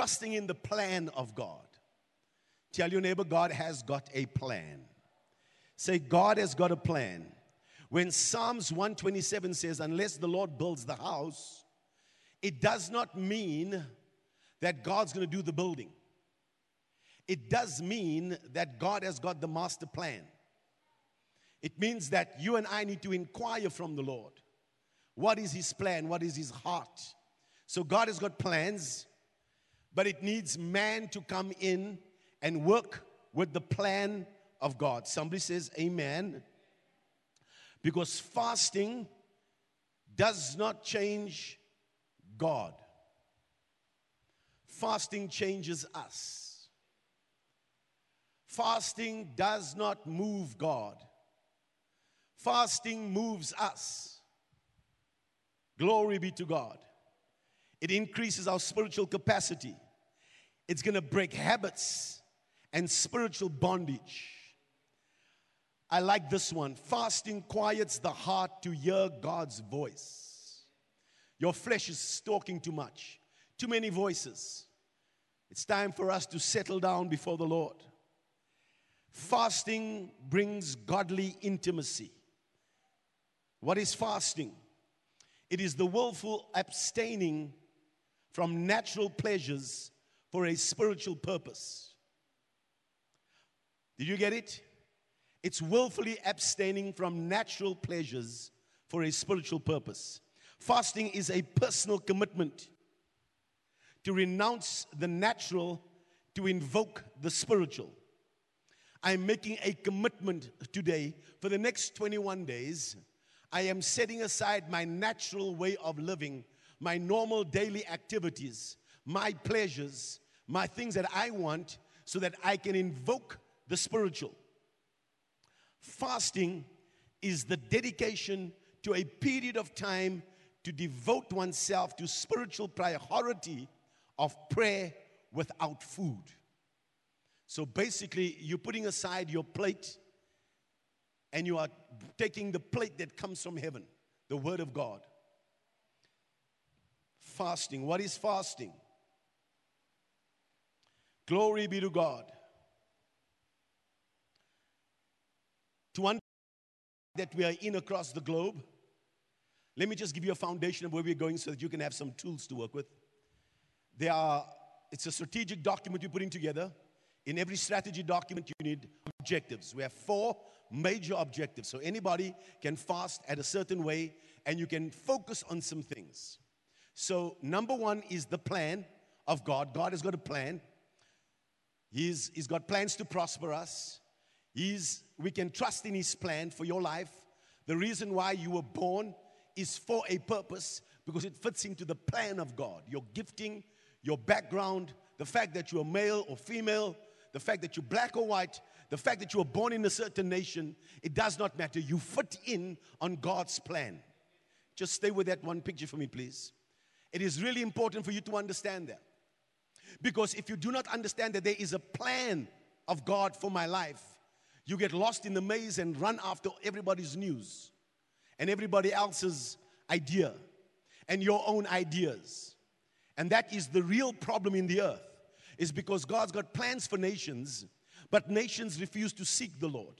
trusting in the plan of God. Tell your neighbor, God has got a plan. Say, God has got a plan. When Psalms 127 says, unless the Lord builds the house, it does not mean that God's going to do the building. It does mean that God has got the master plan. It means that you and I need to inquire from the Lord. What is His plan? What is His heart? So God has got plans, but it needs man to come in and work with the plan of God. Somebody says, Amen. Because fasting does not change God, fasting changes us. Fasting does not move God, fasting moves us. Glory be to God. It increases our spiritual capacity. It's going to break habits and spiritual bondage. I like this one. Fasting quiets the heart to hear God's voice. Your flesh is talking too much, too many voices. It's time for us to settle down before the Lord. Fasting brings godly intimacy. What is fasting? It is the willful abstaining from natural pleasures for a spiritual purpose. Did you get it? It's willfully abstaining from natural pleasures for a spiritual purpose. Fasting is a personal commitment to renounce the natural to invoke the spiritual. I'm making a commitment today for the next 21 days I am setting aside my natural way of living, my normal daily activities, my pleasures, my things that I want, so that I can invoke the spiritual. Fasting is the dedication to a period of time to devote oneself to spiritual priority of prayer without food. So basically, you're putting aside your plate and you are taking the plate that comes from heaven, the Word of God. Fasting. What is fasting? Glory be to God. To understand that we are in across the globe, let me just give you a foundation of where we're going so that you can have some tools to work with. There are, it's a strategic document we're putting together. In every strategy document, you need objectives. We have four major objectives. So anybody can fast at a certain way and you can focus on some things. So, number one is the plan of God. God has got a plan. He's, he's got plans to prosper us. He's, we can trust in His plan for your life. The reason why you were born is for a purpose because it fits into the plan of God. Your gifting, your background, the fact that you're male or female, the fact that you're black or white, the fact that you were born in a certain nation, it does not matter. You fit in on God's plan. Just stay with that one picture for me, please. It is really important for you to understand that. Because if you do not understand that there is a plan of God for my life, you get lost in the maze and run after everybody's news and everybody else's idea and your own ideas. And that is the real problem in the earth, is because God's got plans for nations but nations refuse to seek the Lord,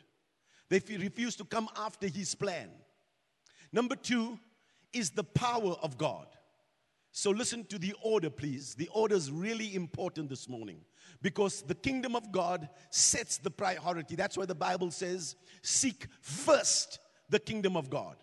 they refuse to come after His plan. Number two is the power of God. So listen to the order, please. The order is really important this morning because the kingdom of God sets the priority. That's why the Bible says, seek first the kingdom of God.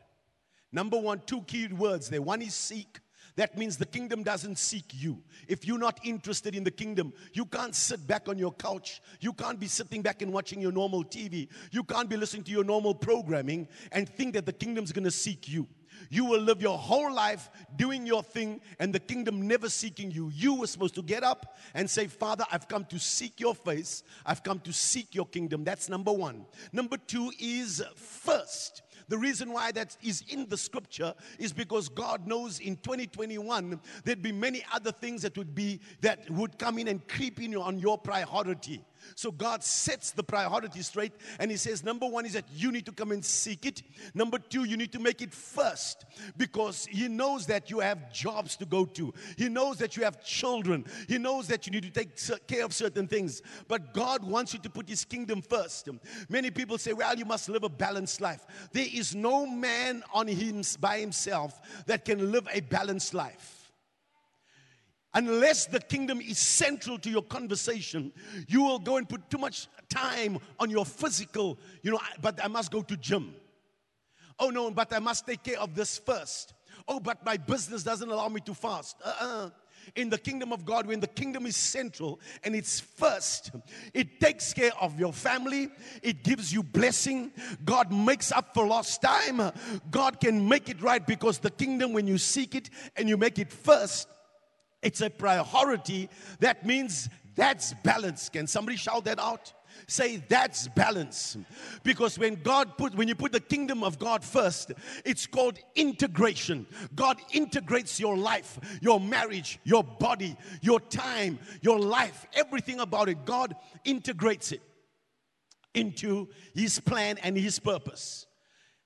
Number one, two key words there. One is seek, that means the kingdom doesn't seek you. If you're not interested in the kingdom, you can't sit back on your couch. You can't be sitting back and watching your normal TV. You can't be listening to your normal programming and think that the kingdom's gonna seek you. You will live your whole life doing your thing and the kingdom never seeking you. You were supposed to get up and say, Father, I've come to seek your face. I've come to seek your kingdom. That's number one. Number two is first. The reason why that is in the scripture is because God knows in 2021 there'd be many other things that would be that would come in and creep in on your priority. So God sets the priority straight and He says, number one is that you need to come and seek it. Number two, you need to make it first because He knows that you have jobs to go to. He knows that you have children. He knows that you need to take care of certain things. But God wants you to put His kingdom first. Many people say, well, you must live a balanced life. There is no man on him by himself that can live a balanced life unless the kingdom is central to your conversation, you will go and put too much time on your physical, you know, but I must go to gym. Oh no, but I must take care of this first. Oh, but my business doesn't allow me to fast. Uh-uh. In the kingdom of God, when the kingdom is central and it's first, it takes care of your family, it gives you blessing. God makes up for lost time. God can make it right because the kingdom, when you seek it and you make it first, it's a priority. That means that's balance. Can somebody shout that out? Say that's balance. Because when God put when you put the kingdom of God first, it's called integration. God integrates your life, your marriage, your body, your time, your life, everything about it. God integrates it into his plan and his purpose.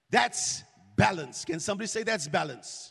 That's balance. Can somebody say that's balance?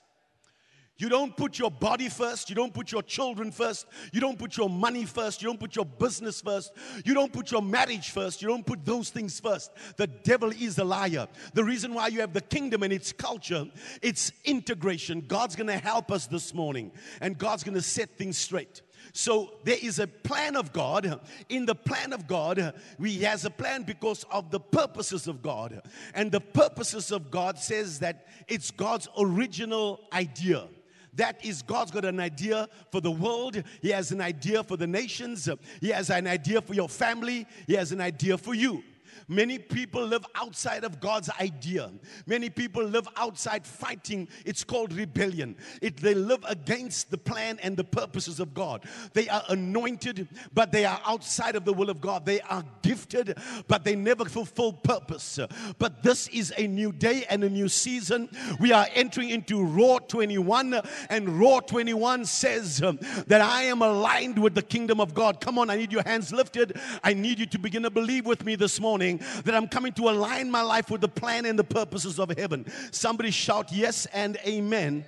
You don't put your body first. You don't put your children first. You don't put your money first. You don't put your business first. You don't put your marriage first. You don't put those things first. The devil is a liar. The reason why you have the kingdom and its culture, its integration. God's going to help us this morning and God's going to set things straight. So there is a plan of God. In the plan of God, He has a plan because of the purposes of God. And the purposes of God says that it's God's original idea. That is, God's got an idea for the world. He has an idea for the nations. He has an idea for your family. He has an idea for you. Many people live outside of God's idea. Many people live outside fighting. It's called rebellion. It, they live against the plan and the purposes of God. They are anointed, but they are outside of the will of God. They are gifted, but they never fulfill purpose. But this is a new day and a new season. We are entering into Roar 21, and Roar 21 says um, that I am aligned with the kingdom of God. Come on, I need your hands lifted. I need you to begin to believe with me this morning that I'm coming to align my life with the plan and the purposes of heaven. Somebody shout yes and amen.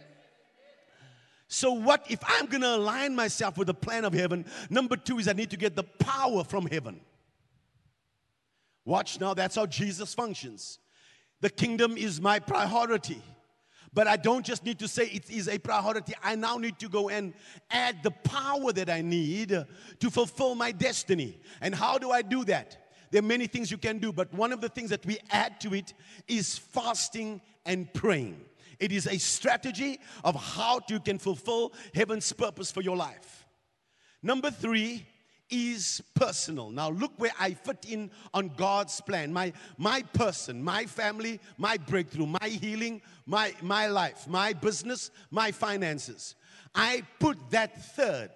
So, what if I'm going to align myself with the plan of heaven? Number two is I need to get the power from heaven. Watch now, that's how Jesus functions. The kingdom is my priority. But I don't just need to say it is a priority. I now need to go and add the power that I need to fulfill my destiny. And how do I do that? There are many things you can do, but one of the things that we add to it is fasting and praying. It is a strategy of how you can fulfill heaven's purpose for your life. Number three is personal. Now look where I fit in on God's plan. My my person, my family, my breakthrough, my healing, my my life, my business, my finances. I put that third.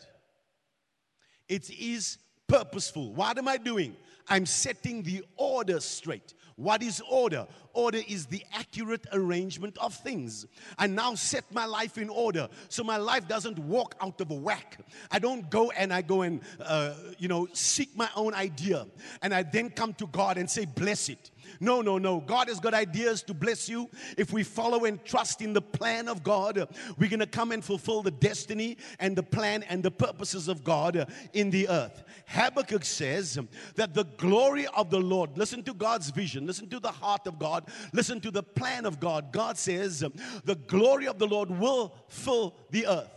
It is purposeful. What am I doing? I'm setting the order straight. What is order? Order is the accurate arrangement of things. I now set my life in order so my life doesn't walk out of whack. I don't go and I go and, uh, you know, seek my own idea and I then come to God and say, bless it. No, no, no. God has got ideas to bless you. If we follow and trust in the plan of God, we're going to come and fulfill the destiny and the plan and the purposes of God in the earth. Habakkuk says that the glory of the Lord, listen to God's vision, listen to the heart of God, listen to the plan of God. God says the glory of the Lord will fill the earth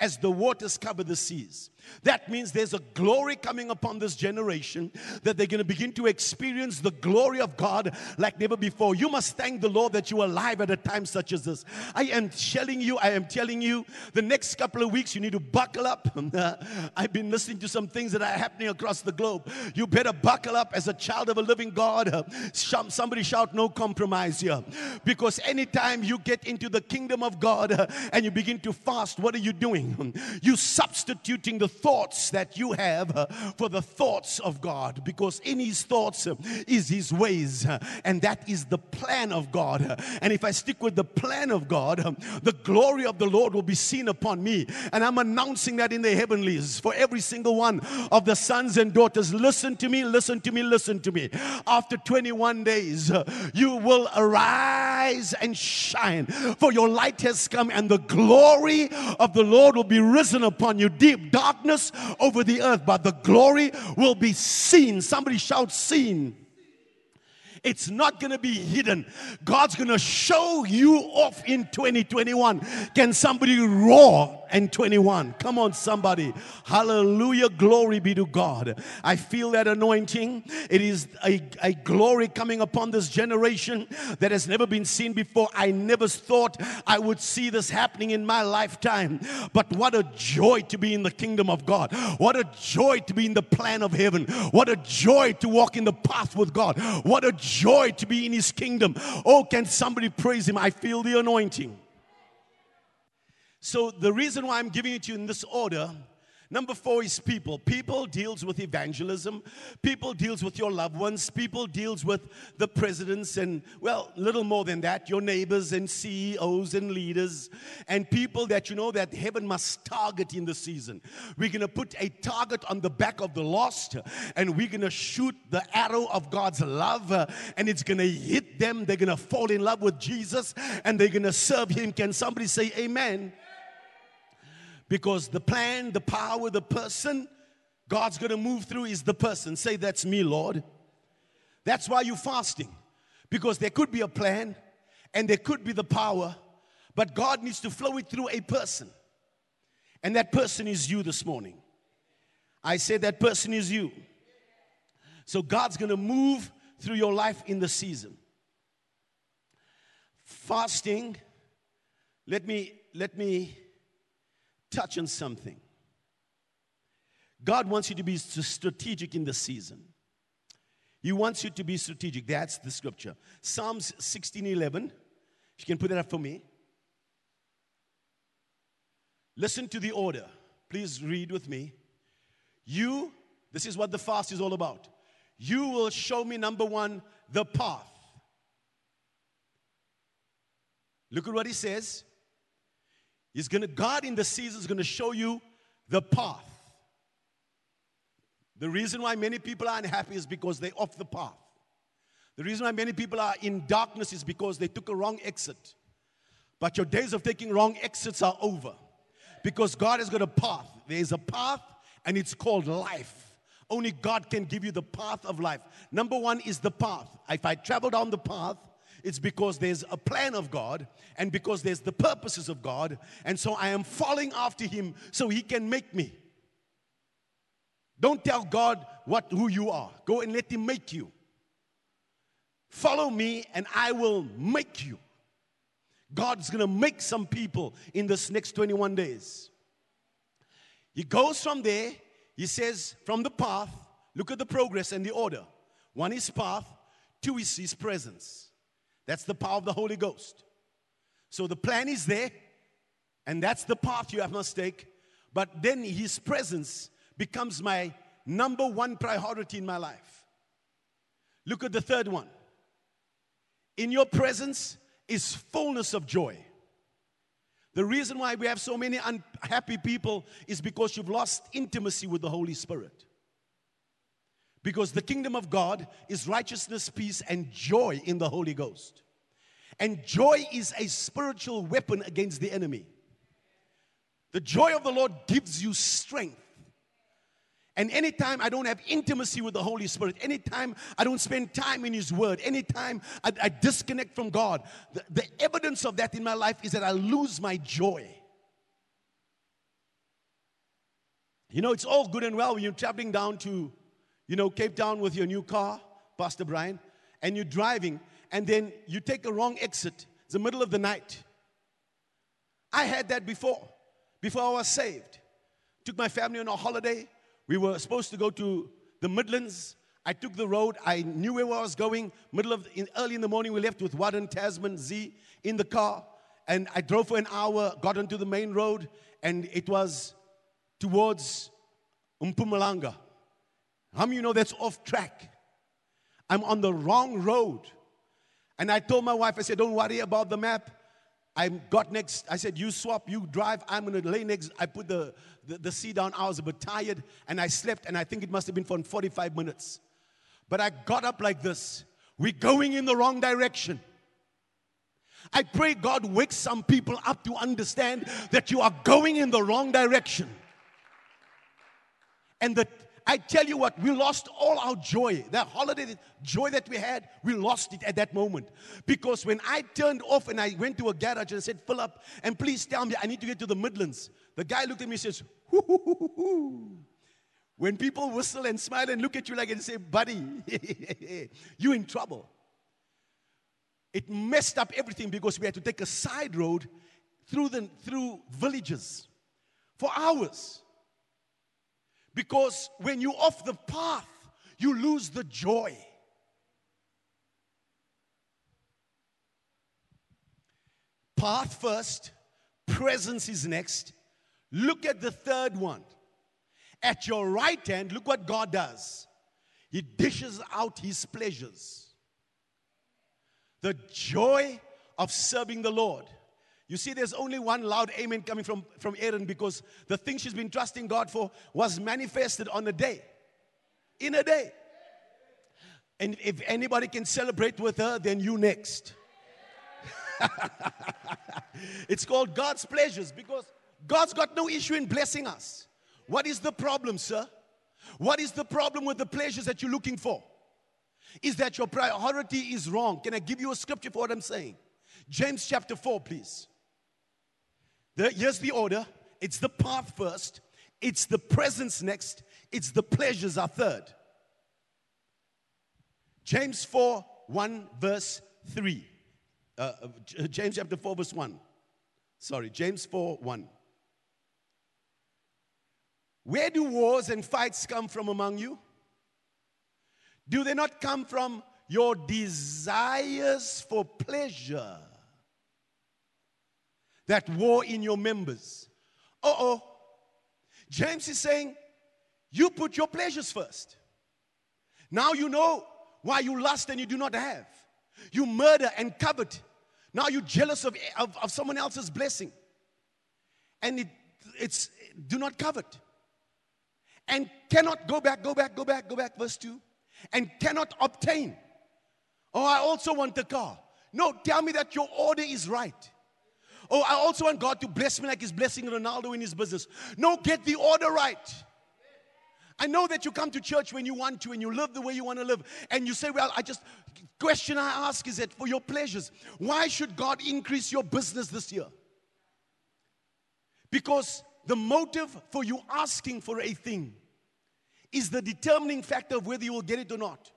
as the waters cover the seas. That means there's a glory coming upon this generation that they're going to begin to experience the glory of God like never before. You must thank the Lord that you're alive at a time such as this. I am telling you, I am telling you, the next couple of weeks you need to buckle up. I've been listening to some things that are happening across the globe. You better buckle up as a child of a living God. Somebody shout, no compromise here. Because anytime you get into the kingdom of God and you begin to fast, what are you doing? doing? You substituting the thoughts that you have uh, for the thoughts of God because in his thoughts uh, is his ways uh, and that is the plan of God. And if I stick with the plan of God, um, the glory of the Lord will be seen upon me. And I'm announcing that in the heavenlies for every single one of the sons and daughters. Listen to me, listen to me, listen to me. After 21 days, you will arise and shine, for your light has come, and the glory of the Lord will be risen upon you. Deep darkness over the earth, but the glory will be seen. Somebody shout, seen. It's not going to be hidden. God's going to show you off in 2021. Can somebody roar and 21. Come on, somebody. Hallelujah. Glory be to God. I feel that anointing. It is a, a glory coming upon this generation that has never been seen before. I never thought I would see this happening in my lifetime. But what a joy to be in the kingdom of God. What a joy to be in the plan of heaven. What a joy to walk in the path with God. What a joy to be in his kingdom. Oh, can somebody praise him? I feel the anointing. So the reason why I'm giving it to you in this order Number four is people. People deals with evangelism. People deals with your loved ones. People deals with the presidents and, well, little more than that, your neighbors and CEOs and leaders and people that you know that heaven must target in the season. We're going to put a target on the back of the lost and we're going to shoot the arrow of God's love and it's going to hit them. They're going to fall in love with Jesus and they're going to serve Him. Can somebody say amen? Because the plan, the power, the person God's going to move through is the person. Say, That's me, Lord. That's why you're fasting. Because there could be a plan and there could be the power, but God needs to flow it through a person. And that person is you this morning. I say that person is you. So God's going to move through your life in the season. Fasting, let me let me touch on something. God wants you to be strategic in the season. He wants you to be strategic. That's the scripture. Psalms 16 11. If you can put that up for me. Listen to the order. Please read with me. You, this is what the fast is all about. You will show me, number one, the path. Look at what he says. He's to, God in the season is to show you the path. The reason why many people are unhappy is because they're off the path. The reason why many people are in darkness is because they took a wrong exit. But your days of taking wrong exits are over. Because God has got a path. There is a path, and it's called life. Only God can give you the path of life. Number one is the path. If I travel down the path, it's because there's a plan of God and because there's the purposes of God. And so I am following after Him so He can make me. Don't tell God what who you are. Go and let Him make you. Follow me and I will make you. God's gonna make some people in this next 21 days. He goes from there, he says, from the path, look at the progress and the order. One is path, two is his presence. That's the power of the Holy Ghost. So the plan is there, and that's the path you have must take. But then His presence becomes my number one priority in my life. Look at the third one. In your presence is fullness of joy. The reason why we have so many unhappy people is because you've lost intimacy with the Holy Spirit. Because the kingdom of God is righteousness, peace, and joy in the Holy Ghost. And joy is a spiritual weapon against the enemy. The joy of the Lord gives you strength. And anytime I don't have intimacy with the Holy Spirit, anytime I don't spend time in His Word, anytime I, I disconnect from God, the, the evidence of that in my life is that I lose my joy. You know, it's all good and well when you're traveling down to you know, Cape Town with your new car, Pastor Brian, and you're driving, and then you take a wrong exit. It's the middle of the night. I had that before, before I was saved. Took my family on a holiday. We were supposed to go to the Midlands. I took the road. I knew where I was going. Middle of in, early in the morning, we left with Warren, Tasman, Z in the car, and I drove for an hour, got onto the main road, and it was towards Mpumalanga. How many you know that's off track? I'm on the wrong road. And I told my wife, I said, don't worry about the map. I got next. I said, you swap, you drive. I'm going to lay next. I put the, the, the seat down. I was a bit tired and I slept. And I think it must have been for 45 minutes. But I got up like this. We're going in the wrong direction. I pray God wakes some people up to understand that you are going in the wrong direction. And that I tell you what, we lost all our joy. That holiday joy that we had, we lost it at that moment. Because when I turned off and I went to a garage and said, up, and please tell me I need to get to the Midlands. The guy looked at me and says, hoo, hoo, hoo, hoo. When people whistle and smile and look at you like and say, buddy, you in trouble. It messed up everything because we had to take a side road through the through villages for hours. Because when you're off the path, you lose the joy. Path first, presence is next. Look at the third one. At your right hand, look what God does. He dishes out his pleasures. The joy of serving the Lord. You see, there's only one loud amen coming from, from Erin because the thing she's been trusting God for was manifested on a day. In a day. And if anybody can celebrate with her, then you next. it's called God's pleasures because God's got no issue in blessing us. What is the problem, sir? What is the problem with the pleasures that you're looking for? Is that your priority is wrong? Can I give you a scripture for what I'm saying? James chapter 4, please. The, here's the order it's the path first, it's the presence next, it's the pleasures are third. James 4 1 verse 3. Uh, uh James chapter 4 verse 1. Sorry, James 4 1. Where do wars and fights come from among you? Do they not come from your desires for pleasure? That war in your members. Uh oh. James is saying, you put your pleasures first. Now you know why you lust and you do not have. You murder and covet. Now you're jealous of, of, of someone else's blessing. And it, it's do not covet. And cannot go back, go back, go back, go back, verse 2. And cannot obtain. Oh, I also want a car. No, tell me that your order is right. Oh, I also want God to bless me like He's blessing Ronaldo in his business. No, get the order right. I know that you come to church when you want to and you live the way you want to live. And you say, Well, I just, question I ask is that for your pleasures, why should God increase your business this year? Because the motive for you asking for a thing is the determining factor of whether you will get it or not.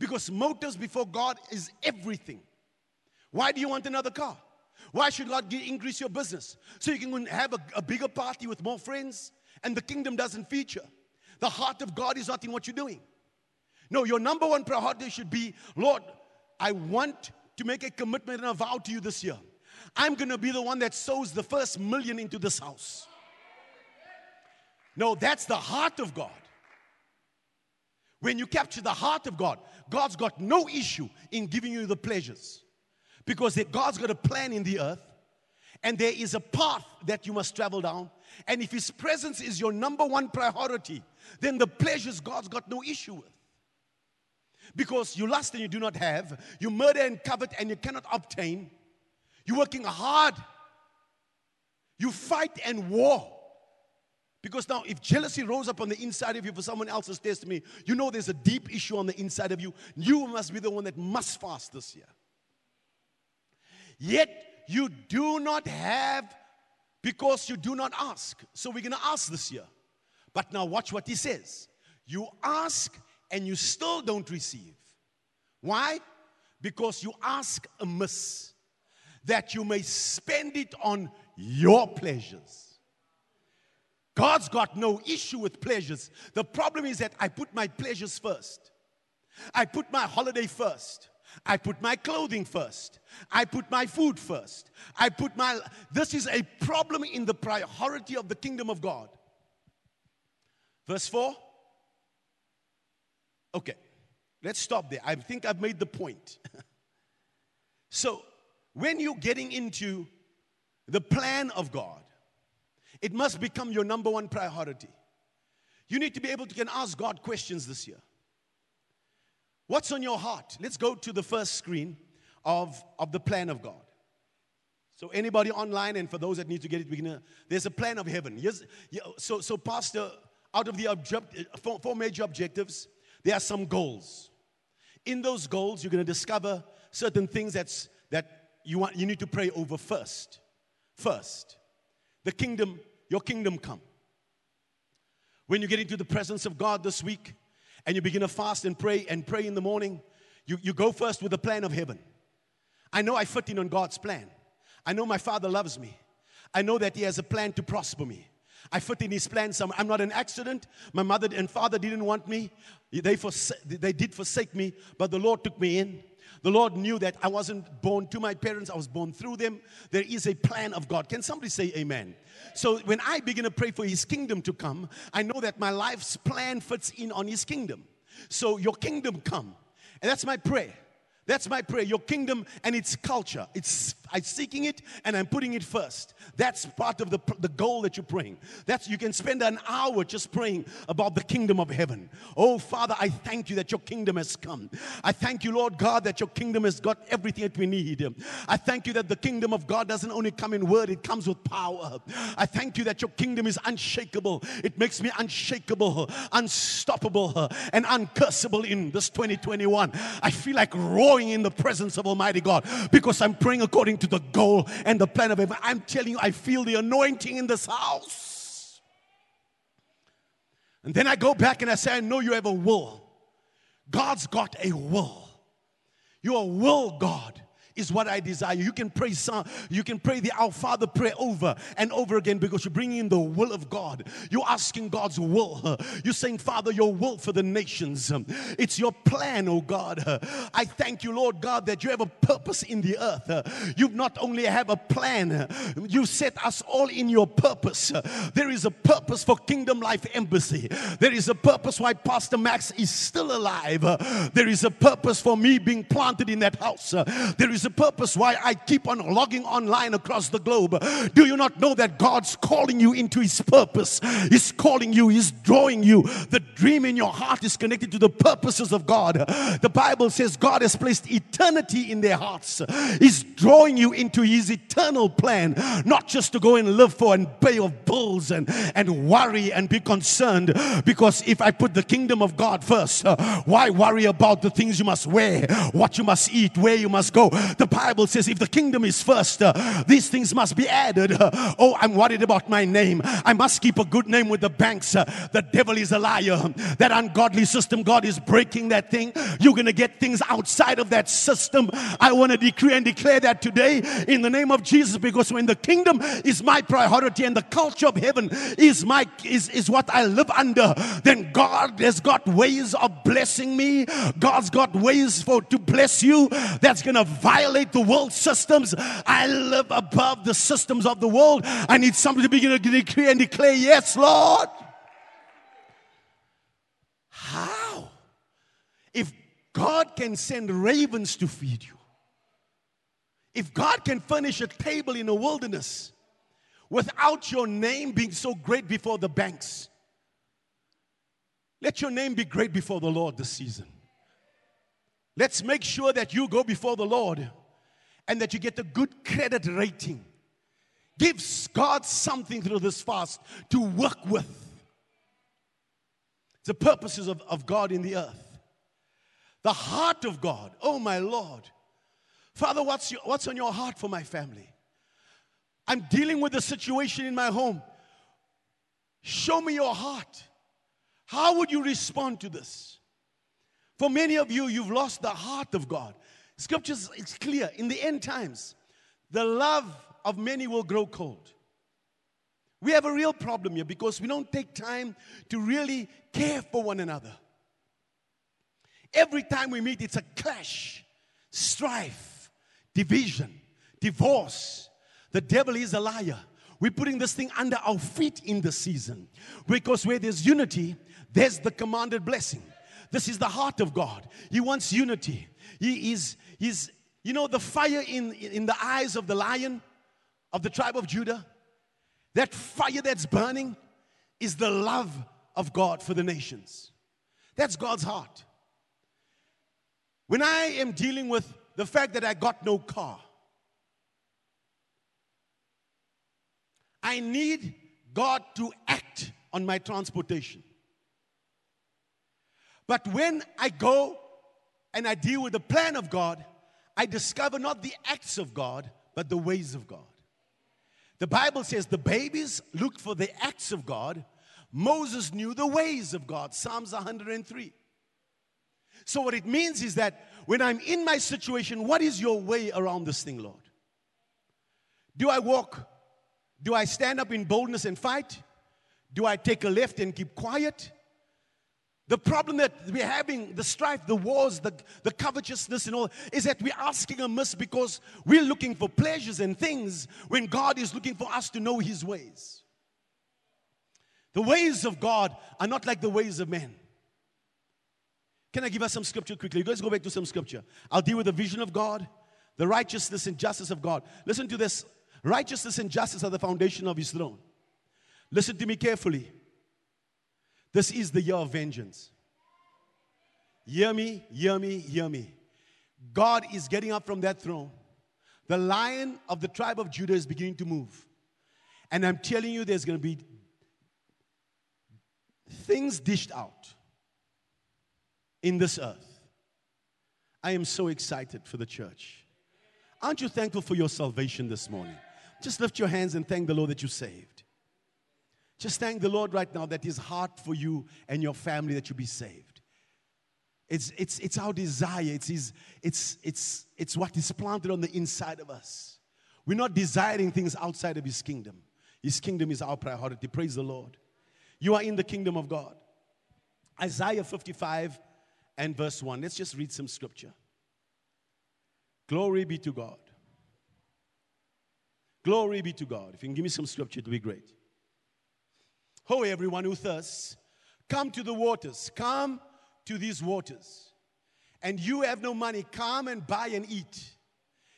Because motives before God is everything. Why do you want another car? Why should God increase your business? So you can have a, a bigger party with more friends and the kingdom doesn't feature. The heart of God is not in what you're doing. No, your number one priority should be Lord, I want to make a commitment and a vow to you this year. I'm going to be the one that sows the first million into this house. No, that's the heart of God. When you capture the heart of God, God's got no issue in giving you the pleasures. Because God's got a plan in the earth, and there is a path that you must travel down. And if His presence is your number one priority, then the pleasures God's got no issue with. Because you lust and you do not have, you murder and covet and you cannot obtain, you're working hard, you fight and war. Because now, if jealousy rose up on the inside of you for someone else's testimony, you know there's a deep issue on the inside of you. You must be the one that must fast this year. Yet you do not have because you do not ask. So we're going to ask this year. But now watch what he says. You ask and you still don't receive. Why? Because you ask amiss, that you may spend it on your pleasures. God's got no issue with pleasures. The problem is that I put my pleasures first. I put my holiday first. I put my clothing first. I put my food first. I put my. This is a problem in the priority of the kingdom of God. Verse 4. Okay, let's stop there. I think I've made the point. so, when you're getting into the plan of God, it must become your number one priority. You need to be able to can ask God questions this year. What's on your heart? Let's go to the first screen of, of the plan of God. So anybody online, and for those that need to get it, beginner, uh, there's a plan of heaven. Yes, so, so Pastor, out of the object, uh, four, four major objectives, there are some goals. In those goals, you're going to discover certain things that's, that you, want, you need to pray over first. First, the kingdom, your kingdom come. When you get into the presence of God this week, and you begin to fast and pray and pray in the morning, you, you go first with the plan of heaven. I know I fit in on God's plan. I know my Father loves me. I know that He has a plan to prosper me. I fit in His plan somewhere. I'm not an accident. My mother and father didn't want me. They, forsa- they did forsake me, but the Lord took me in. The Lord knew that I wasn't born to my parents, I was born through them. There is a plan of God. Can somebody say amen? So when I begin to pray for His kingdom to come, I know that my life's plan fits in on His kingdom. So your kingdom come. And that's my prayer. That's my prayer. Your kingdom and its culture. It's I'm seeking it and I'm putting it first. That's part of the, the goal that you're praying. That's you can spend an hour just praying about the kingdom of heaven. Oh Father, I thank you that your kingdom has come. I thank you, Lord God, that your kingdom has got everything that we need. I thank you that the kingdom of God doesn't only come in word, it comes with power. I thank you that your kingdom is unshakable. It makes me unshakable, unstoppable, and uncursable in this 2021. I feel like roaring in the presence of Almighty God because I'm praying according to the goal and the plan of heaven. I'm telling you, I feel the anointing in this house. And then I go back and I say, I know you have a will. God's got a will. You're a will God is what I desire. You can pray some, you can pray the Our Father prayer over and over again because you're bringing in the will of God. You're asking God's will. You're saying, Father, your will for the nations. It's your plan, oh God. I thank you, Lord God, that you have a purpose in the earth. You not only have a plan, you set us all in your purpose. There is a purpose for Kingdom Life Embassy. There is a purpose why Pastor Max is still alive. There is a purpose for me being planted in that house. There is a purpose why I keep on logging online across the globe. Do you not know that God's calling you into His purpose? He's calling you, He's drawing you. The dream in your heart is connected to the purposes of God. The Bible says God has placed eternity in their hearts. He's drawing you into His eternal plan, not just to go and live for and pay of bills and, and worry and be concerned. Because if I put the kingdom of God first, uh, why worry about the things you must wear, what you must eat, where you must go? The Bible says if the kingdom is first, uh, these things must be added. Uh, oh, I'm worried about my name. I must keep a good name with the banks. Uh, the devil is a liar. That ungodly system, God is breaking that thing. You're going to get things outside of that system. I want to decree and declare that today in the name of Jesus because when the kingdom is my priority and the culture of heaven is my is, is what I live under, then God has got ways of blessing me. God's got ways for to bless you that's going to violate violate the world systems. I live above the systems of the world. I need somebody to begin to decree and declare, Yes, Lord. How? If God can send ravens to feed you, if God can furnish a table in a wilderness without your name being so great before the banks, let your name be great before the Lord this season. Let's make sure that you go before the Lord and that you get a good credit rating. Gives God something through this fast to work with. The purposes of, of God in the earth. The heart of God. Oh, my Lord. Father, what's, your, what's on your heart for my family? I'm dealing with a situation in my home. Show me your heart. How would you respond to this? For many of you, you've lost the heart of God. Scriptures it's clear. In the end times, the love of many will grow cold. We have a real problem here because we don't take time to really care for one another. Every time we meet, it's a clash. strife, division, divorce. The devil is a liar. We're putting this thing under our feet in the season because where there's unity, there's the commanded blessing. This is the heart of God. He wants unity. He is, he's, you know, the fire in, in the eyes of the lion of the tribe of Judah, that fire that's burning is the love of God for the nations. That's God's heart. When I am dealing with the fact that I got no car, I need God to act on my transportation. But when I go and I deal with the plan of God, I discover not the acts of God, but the ways of God. The Bible says the babies look for the acts of God. Moses knew the ways of God. Psalms 103. So, what it means is that when I'm in my situation, what is your way around this thing, Lord? Do I walk? Do I stand up in boldness and fight? Do I take a left and keep quiet? The problem that we're having, the strife, the wars, the, the covetousness, and all, is that we're asking amiss because we're looking for pleasures and things when God is looking for us to know His ways. The ways of God are not like the ways of men. Can I give us some scripture quickly? You guys go back to some scripture. I'll deal with the vision of God, the righteousness and justice of God. Listen to this righteousness and justice are the foundation of His throne. Listen to me carefully. This is the year of vengeance. Hear me, hear me, hear me. God is getting up from that throne. The lion of the tribe of Judah is beginning to move. And I'm telling you, there's going to be things dished out in this earth. I am so excited for the church. Aren't you thankful for your salvation this morning? Just lift your hands and thank the Lord that you saved. Just thank the Lord right now that His heart for you and your family that you be saved. It's, it's, it's our desire, it's, it's, it's, it's what is planted on the inside of us. We're not desiring things outside of His kingdom. His kingdom is our priority. Praise the Lord. You are in the kingdom of God. Isaiah 55 and verse 1. Let's just read some scripture. Glory be to God. Glory be to God. If you can give me some scripture, it would be great. Ho, everyone who thirsts, come to the waters. Come to these waters. And you have no money, come and buy and eat.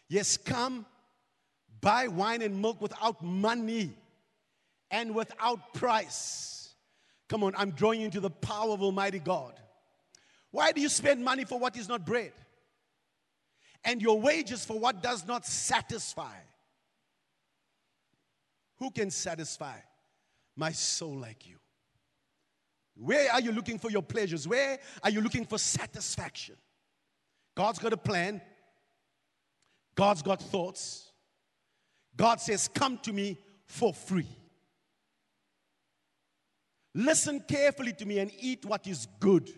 Yes, come buy wine and milk without money and without price. Come on, I'm drawing you into the power of Almighty God. Why do you spend money for what is not bread? And your wages for what does not satisfy? Who can satisfy my soul like you? Where are you looking for your pleasures? Where are you looking for satisfaction? God's got a plan. God's got thoughts. God says, Come to me for free. Listen carefully to me and eat what is good,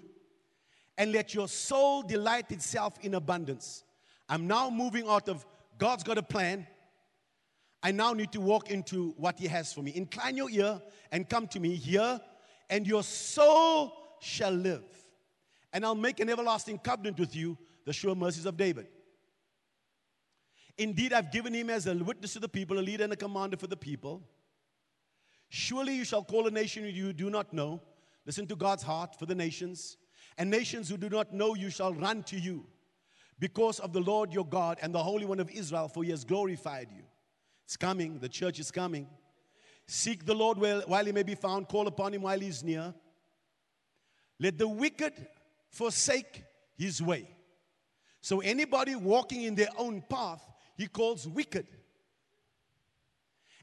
and let your soul delight itself in abundance. I'm now moving out of God's got a plan. I now need to walk into what He has for me. Incline your ear and come to me here, and your soul shall live. And I'll make an everlasting covenant with you, the sure mercies of David. Indeed, I've given him as a witness to the people, a leader and a commander for the people. Surely you shall call a nation you do not know. Listen to God's heart for the nations. And nations who do not know you shall run to you because of the Lord your God and the Holy One of Israel, for he has glorified you. It's coming. The church is coming. Seek the Lord while he may be found. Call upon him while he's near. Let the wicked forsake his way. So, anybody walking in their own path, he calls wicked.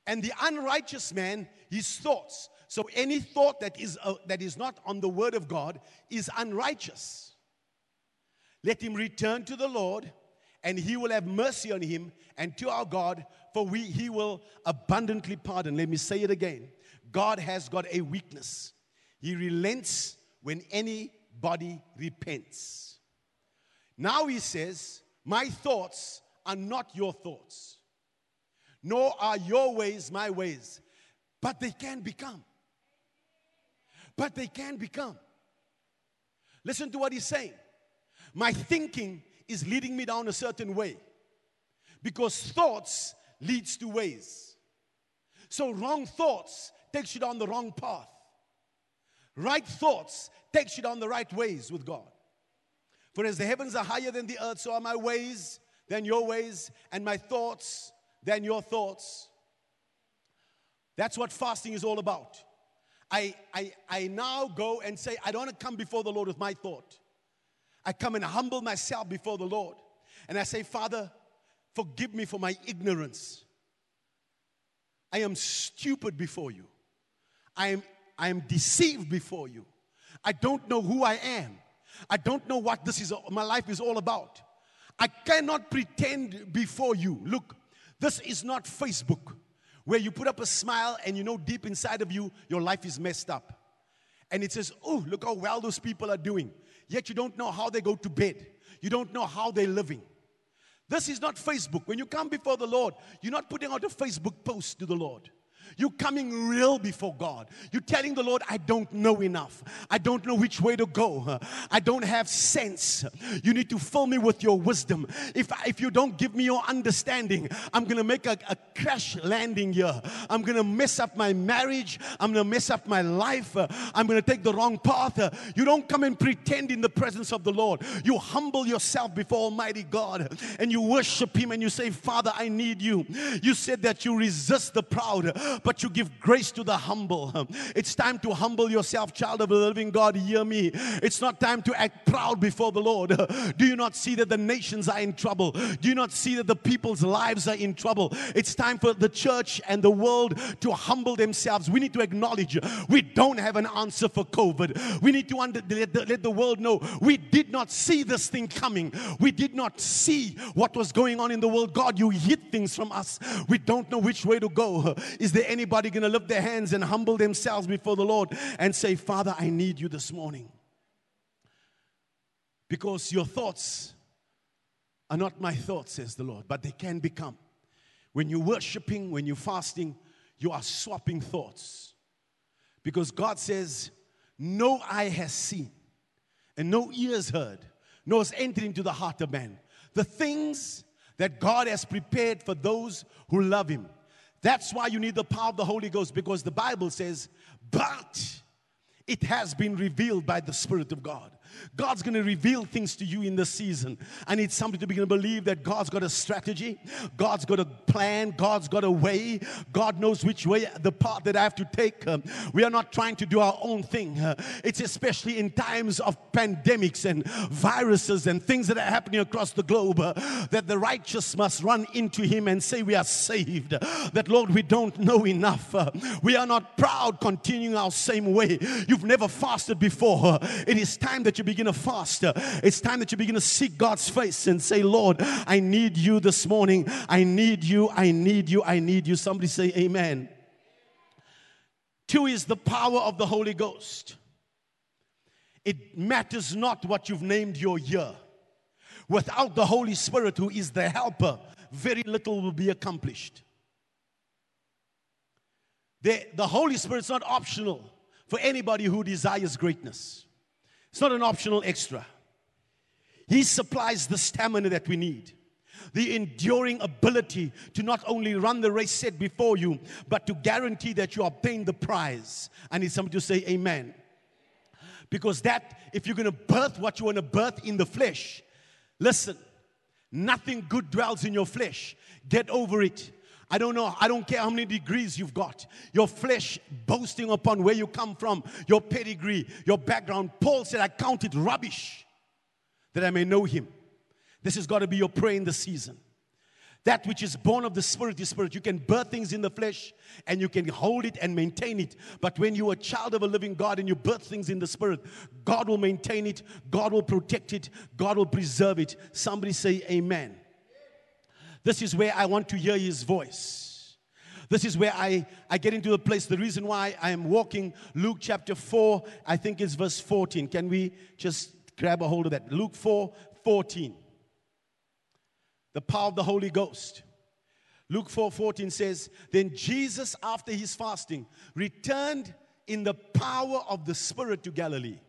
And the unrighteous man, his thoughts. So, any thought that is, uh, that is not on the word of God is unrighteous. Let him return to the Lord, and he will have mercy on him and to our God, for we, he will abundantly pardon. Let me say it again. God has got a weakness. He relents when anybody repents. Now he says, My thoughts are not your thoughts, nor are your ways my ways, but they can become. But they can become. Listen to what he's saying. My thinking is leading me down a certain way. Because thoughts leads to ways. So wrong thoughts takes you down the wrong path. Right thoughts takes you down the right ways with God. For as the heavens are higher than the earth, so are my ways than your ways, and my thoughts than your thoughts. That's what fasting is all about. I, I, I now go and say, I don't want to come before the Lord with my thought. I come and humble myself before the Lord. And I say, Father, forgive me for my ignorance. I am stupid before you. I am, I am deceived before you. I don't know who I am. I don't know what this is, my life is all about. I cannot pretend before you. Look, this is not Facebook where you put up a smile and you know deep inside of you your life is messed up. And it says, Oh, look how well those people are doing. Yet you don't know how they go to bed, you don't know how they're living. This is not Facebook. When you come before the Lord, you're not putting out a Facebook post to the Lord. You're coming real before God. You're telling the Lord, I don't know enough. I don't know which way to go. I don't have sense. You need to fill me with your wisdom. If, if you don't give me your understanding, I'm going to make a, a crash landing here. I'm going to mess up my marriage. I'm going to mess up my life. I'm going to take the wrong path. You don't come and pretend in the presence of the Lord. You humble yourself before Almighty God and you worship Him and you say, Father, I need you. You said that you resist the proud, but you give grace to the humble. It's time to humble yourself, child of the living God. Hear me. It's not time to act proud before the Lord. Do you not see that the nations are in trouble? Do you not see that the people's lives are in trouble? It's time for the church and the world to humble themselves. We need to acknowledge we don't have an answer for COVID. We need to under, let, the, let the world know we did not see this thing coming. We did not see what was going on in the world. God, you hid things from us. We don't know which way to go. Is there anybody going to lift their hands and humble themselves before the Lord and say, Father, I need you this morning? Because your thoughts are not my thoughts, says the Lord, but they can become. When you're worshiping, when you're fasting, you are swapping thoughts. Because God says, No eye has seen, and no ears heard, nor has entered into the heart of man. The things that God has prepared for those who love Him. That's why you need the power of the Holy Ghost because the Bible says, but it has been revealed by the Spirit of God. God's going to reveal things to you in this season. I need somebody to begin to believe that God's got a strategy, God's got a plan, God's got a way. God knows which way, the path that I have to take. Um, we are not trying to do our own thing. Uh, it's especially in times of pandemics and viruses and things that are happening across the globe uh, that the righteous must run into Him and say, We are saved. That, Lord, we don't know enough. Uh, we are not proud continuing our same way. You've never fasted before. It is time that you begin to fast. It's time that you begin to seek God's face and say, Lord, I need you this morning. I need you. I need you. I need you. Somebody say, Amen. Two is the power of the Holy Ghost. It matters not what you've named your year. Without the Holy Spirit, who is the helper, very little will be accomplished. The, the Holy Spirit's not optional for anybody who desires greatness. It's not an optional extra. He supplies the stamina that we need, the enduring ability to not only run the race set before you, but to guarantee that you obtain the prize. I need somebody to say amen. Because that, if you're going to birth what you want to birth in the flesh, listen, nothing good dwells in your flesh. Get over it. I don't know, I don't care how many degrees you've got. Your flesh boasting upon where you come from, your pedigree, your background. Paul said, I count it rubbish that I may know him. This has got to be your prayer in the season. That which is born of the Spirit is Spirit. You can birth things in the flesh and you can hold it and maintain it. But when you're a child of a living God and you birth things in the Spirit, God will maintain it, God will protect it, God will preserve it. Somebody say, Amen. This is where I want to hear his voice. This is where I, I get into the place. The reason why I am walking Luke chapter 4, I think it's verse 14. Can we just grab a hold of that? Luke 4 14. The power of the Holy Ghost. Luke 4 14 says, Then Jesus, after his fasting, returned in the power of the Spirit to Galilee.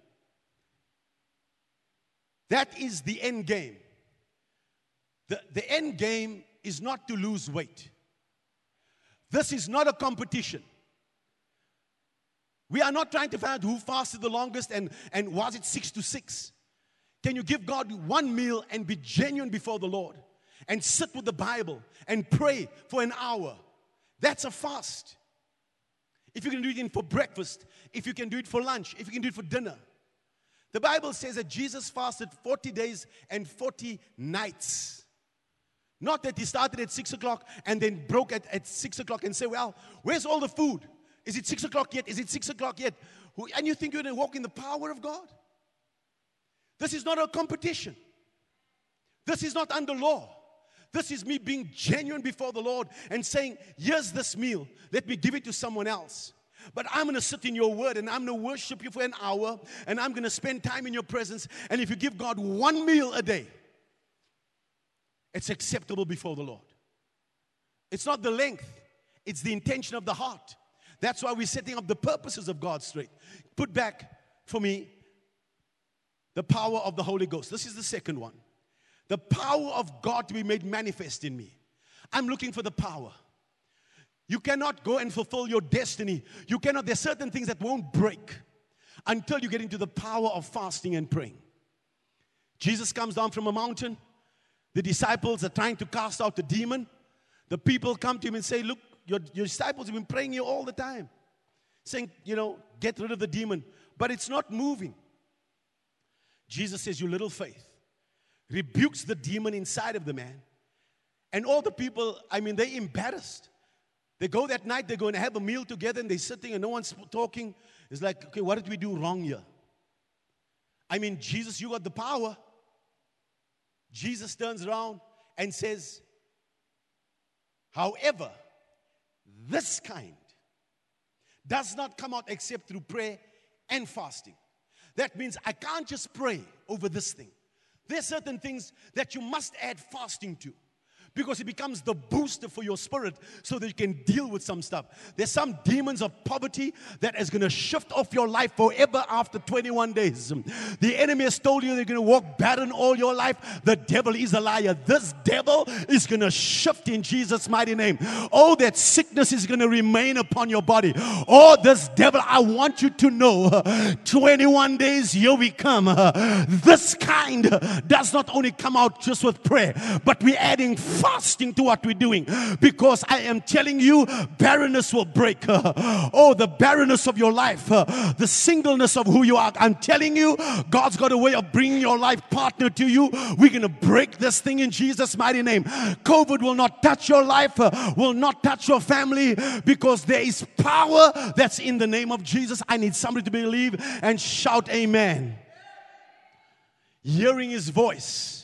That is the end game. The, the end game is not to lose weight. This is not a competition. We are not trying to find out who fasted the longest and, and was it six to six. Can you give God one meal and be genuine before the Lord and sit with the Bible and pray for an hour? That's a fast. If you can do it for breakfast, if you can do it for lunch, if you can do it for dinner. The Bible says that Jesus fasted 40 days and 40 nights. Not that he started at 6 o'clock and then broke at, at 6 o'clock and say, Well, where's all the food? Is it 6 o'clock yet? Is it 6 o'clock yet? And you think you're going to walk in the power of God? This is not a competition. This is not under law. This is me being genuine before the Lord and saying, Here's this meal. Let me give it to someone else. But I'm going to sit in your word and I'm going to worship you for an hour and I'm going to spend time in your presence. And if you give God one meal a day, it's acceptable before the Lord. It's not the length, it's the intention of the heart. That's why we're setting up the purposes of God straight. Put back for me the power of the Holy Ghost. This is the second one. The power of God to be made manifest in me. I'm looking for the power. You cannot go and fulfill your destiny. You cannot, there's certain things that won't break until you get into the power of fasting and praying. Jesus comes down from a mountain. The disciples are trying to cast out the demon. The people come to him and say, Look, your, your disciples have been praying you all the time, saying, You know, get rid of the demon. But it's not moving. Jesus says, You little faith, rebukes the demon inside of the man. And all the people, I mean, they're embarrassed. They go that night, they're going to have a meal together, and they're sitting and no one's talking. It's like, okay, what did we do wrong here? I mean, Jesus, you got the power. Jesus turns around and says, However, this kind does not come out except through prayer and fasting. That means I can't just pray over this thing. There are certain things that you must add fasting to because it becomes the booster for your spirit so that you can deal with some stuff. There's some demons of poverty that is going to shift off your life forever after 21 days. The enemy has told you they're going to walk barren all your life. The devil is a liar. This devil is going to shift in Jesus' mighty name. Oh, that sickness is going to remain upon your body. Oh, this devil, I want you to know 21 days, here we come. This kind does not only come out just with prayer, but we're adding fasting to what we're doing because I am telling you, barrenness will break. Oh, the barrenness of your life, the singleness of who you are. I'm telling you, God's got a way of bringing your life partner to you. We're going to break this thing in Jesus' mighty name. COVID will not touch your life, will not touch your family because there is power that's in the name of Jesus. I need somebody to believe and shout, Amen. Hearing his voice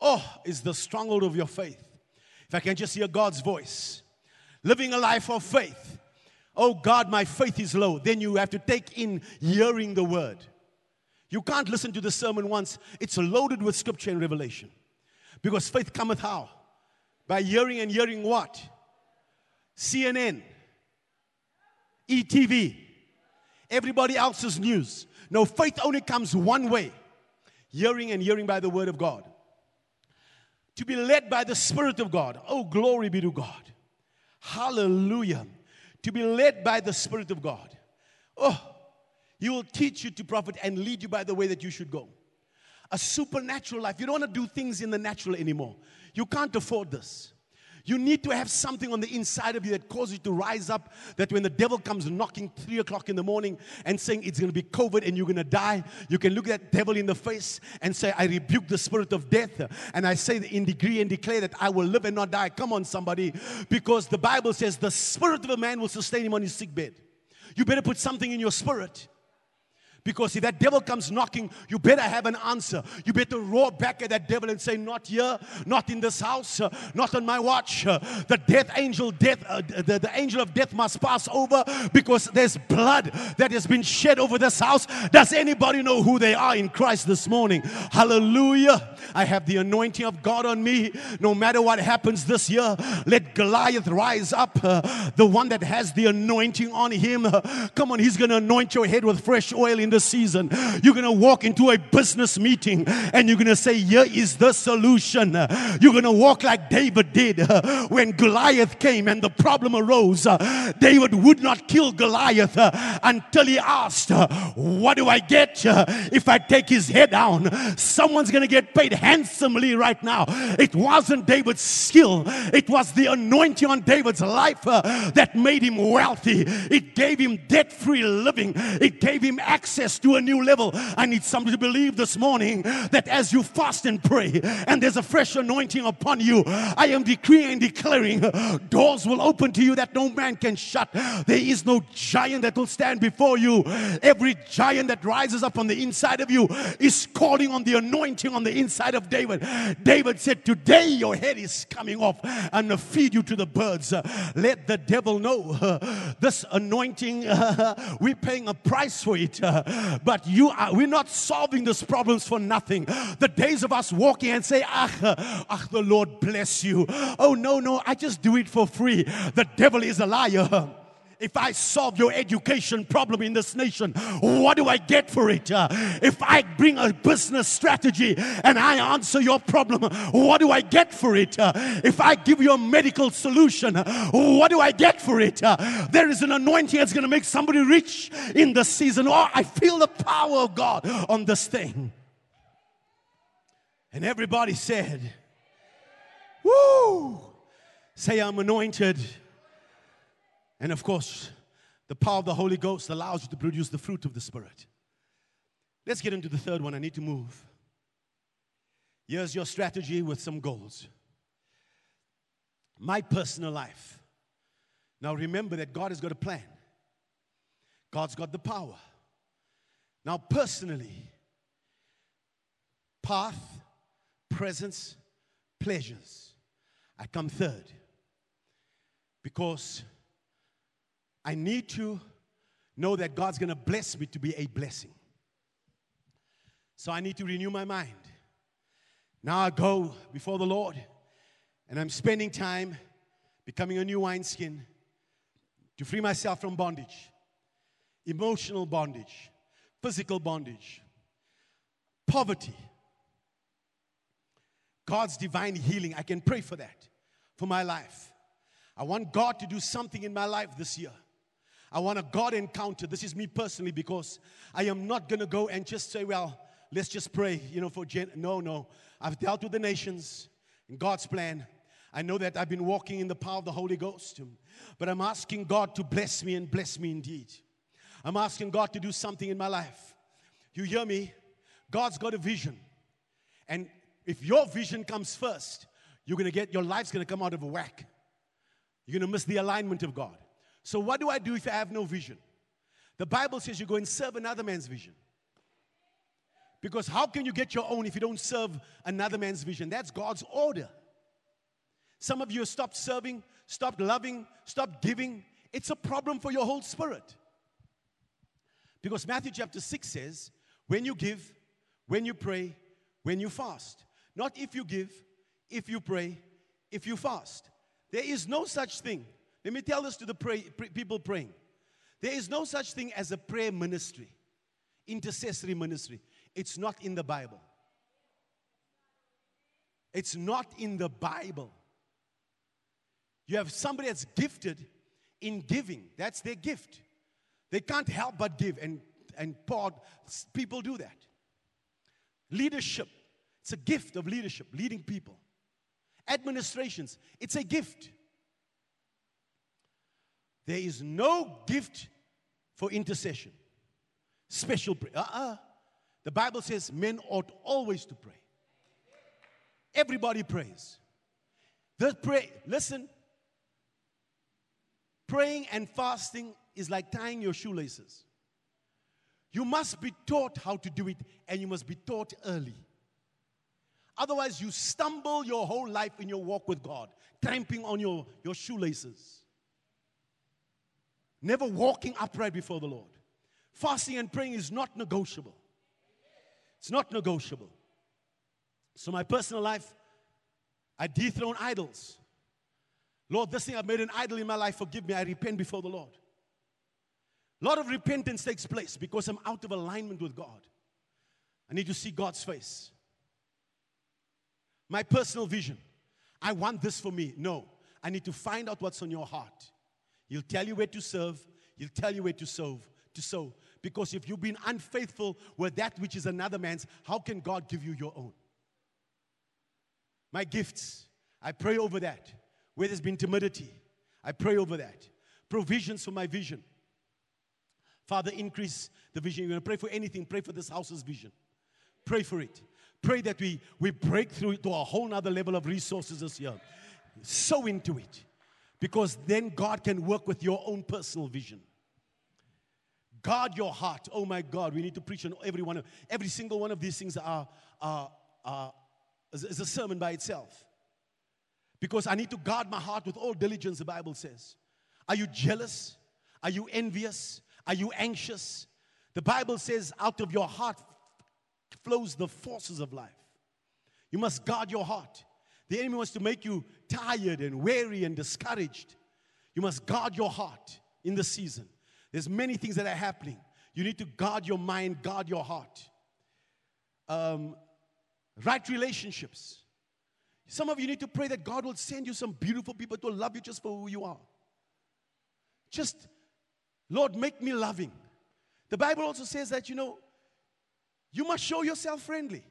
Oh, is the stronghold of your faith. If I can just hear God's voice, living a life of faith. Oh God, my faith is low. Then you have to take in hearing the word. You can't listen to the sermon once, it's loaded with scripture and revelation. Because faith cometh how? By hearing and hearing what? CNN, ETV, everybody else's news. No, faith only comes one way hearing and hearing by the word of God to be led by the Spirit of God. Oh, glory be to God. Hallelujah. To be led by the Spirit of God. Oh, He will teach you to profit and lead you by the way that you should go. A supernatural life. You don't want to do things in the natural anymore. You can't afford this. You need to have something on the inside of you that causes you to rise up. That when the devil comes knocking three o'clock in the morning and saying it's going to be COVID and you're going to die, you can look that devil in the face and say, I rebuke the spirit of death. And I say in degree and declare that I will live and not die. Come on, somebody. Because the Bible says the spirit of a man will sustain him on his sick bed. You better put something in your spirit because if that devil comes knocking, you better have an answer. You better roar back at that devil and say, Not here, not in this house, uh, not on my watch. Uh, the death angel, death, uh, the, the angel of death must pass over because there's blood that has been shed over this house. Does anybody know who they are in Christ this morning? Hallelujah. I have the anointing of God on me. No matter what happens this year, let Goliath rise up. Uh, the one that has the anointing on him. Uh, come on, he's going to anoint your head with fresh oil in this season. You're going to walk into a business meeting and you're going to say, Here is the solution. You're going to walk like David did uh, when Goliath came and the problem arose. Uh, David would not kill Goliath uh, until he asked, What do I get if I take his head down? Someone's going to get paid handsomely right now. It wasn't David's skill, it was the anointing on David's life uh, that made him wealthy. It gave him debt free living, it gave him access to a new level. I need somebody to believe this morning that as you fast and pray and there's a fresh anointing upon you, I am decreeing and declaring doors will open to you that no man can shut. There is no giant that will stand before you. Every giant that rises up on the inside of you is calling on the anointing on the inside of David. David said, Today your head is coming off and feed you to the birds. Let the devil know this anointing, we're paying a price for it. But you are, we're not solving these problems for nothing. The days of us walking and say, Ah, ah, the Lord bless you. Oh, no, no, I just do it for free. The devil is a liar if I solve your education problem in this nation, what do I get for it? Uh, if I bring a business strategy and I answer your problem, what do I get for it? Uh, if I give you a medical solution, what do I get for it? Uh, there is an anointing that's going to make somebody rich in the season. Oh, I feel the power of God on this thing. And everybody said, Woo! Say, I'm anointed. And of course, the power of the Holy Ghost allows you to produce the fruit of the Spirit. Let's get into the third one. I need to move. Here's your strategy with some goals. My personal life. Now remember that God has got a plan, God's got the power. Now, personally, path, presence, pleasures. I come third because I need to know that God's going to bless me to be a blessing. So I need to renew my mind. Now I go before the Lord and I'm spending time becoming a new wineskin to free myself from bondage, emotional bondage, physical bondage, poverty. God's divine healing. I can pray for that for my life. I want God to do something in my life this year. I want a God encounter. This is me personally because I am not going to go and just say, well, let's just pray, you know, for Jen. No, no. I've dealt with the nations in God's plan. I know that I've been walking in the power of the Holy Ghost, but I'm asking God to bless me and bless me indeed. I'm asking God to do something in my life. You hear me? God's got a vision. And if your vision comes first, you're going to get your life's going to come out of whack. You're going to miss the alignment of God. So, what do I do if I have no vision? The Bible says you go and serve another man's vision. Because how can you get your own if you don't serve another man's vision? That's God's order. Some of you have stopped serving, stopped loving, stopped giving. It's a problem for your whole spirit. Because Matthew chapter 6 says, when you give, when you pray, when you fast. Not if you give, if you pray, if you fast. There is no such thing let me tell this to the pray, pray, people praying. There is no such thing as a prayer ministry, intercessory ministry. It's not in the Bible. It's not in the Bible. You have somebody that's gifted in giving. That's their gift. They can't help but give, and, and people do that. Leadership, it's a gift of leadership, leading people. Administrations, it's a gift. There is no gift for intercession. Special prayer. Uh-uh. The Bible says men ought always to pray. Everybody prays. The pray, listen. Praying and fasting is like tying your shoelaces. You must be taught how to do it, and you must be taught early. Otherwise, you stumble your whole life in your walk with God, tramping on your, your shoelaces never walking upright before the Lord. Fasting and praying is not negotiable. It's not negotiable. So, my personal life, I dethrone idols. Lord, this thing I've made an idol in my life, forgive me. I repent before the Lord. A lot of repentance takes place because I'm out of alignment with God. I need to see God's face. My personal vision. I want this for me. No. I need to find out what's on your heart. He'll tell you where to serve, he'll tell you where to sow, to sow. Because if you've been unfaithful with that which is another man's, how can God give you your own? My gifts, I pray over that. Where there's been timidity, I pray over that. Provisions for my vision. Father, increase the vision. You're going to pray for anything, pray for this house's vision. Pray for it. Pray that we, we break through to a whole nother level of resources this year. Sow into it. Because then God can work with your own personal vision. Guard your heart. Oh my God, we need to preach on every one of every single one of these things are, are, are is a sermon by itself. Because I need to guard my heart with all diligence, the Bible says. Are you jealous? Are you envious? Are you anxious? The Bible says, out of your heart flows the forces of life. You must guard your heart. The enemy wants to make you tired and weary and discouraged. You must guard your heart in the season. There's many things that are happening. You need to guard your mind, guard your heart. Um, right relationships. Some of you need to pray that God will send you some beautiful people to love you just for who you are. Just, Lord, make me loving. The Bible also says that, you know, you must show yourself friendly.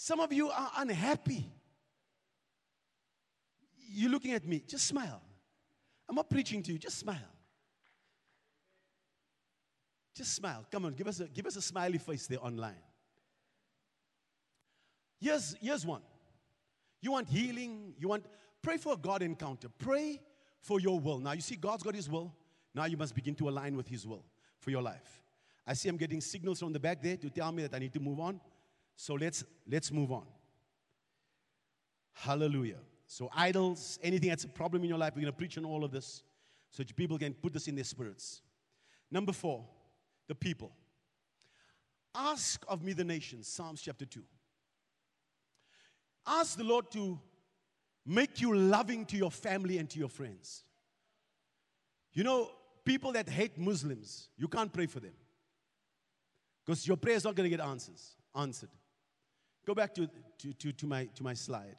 Some of you are unhappy. You're looking at me, just smile. I'm not preaching to you, just smile. Just smile. Come on, give us a, give us a smiley face there online. Here's, here's one. You want healing, you want, pray for a God encounter. Pray for your will. Now, you see, God's got His will. Now you must begin to align with His will for your life. I see I'm getting signals from the back there to tell me that I need to move on. So let's let's move on. Hallelujah. So idols, anything that's a problem in your life, we're going to preach on all of this so that people can put this in their spirits. Number four, the people. Ask of me the nations, Psalms chapter 2. Ask the Lord to make you loving to your family and to your friends. You know, people that hate Muslims, you can't pray for them because your prayer is not going to get answers, answered. Go back to, to, to, to, my, to my slide.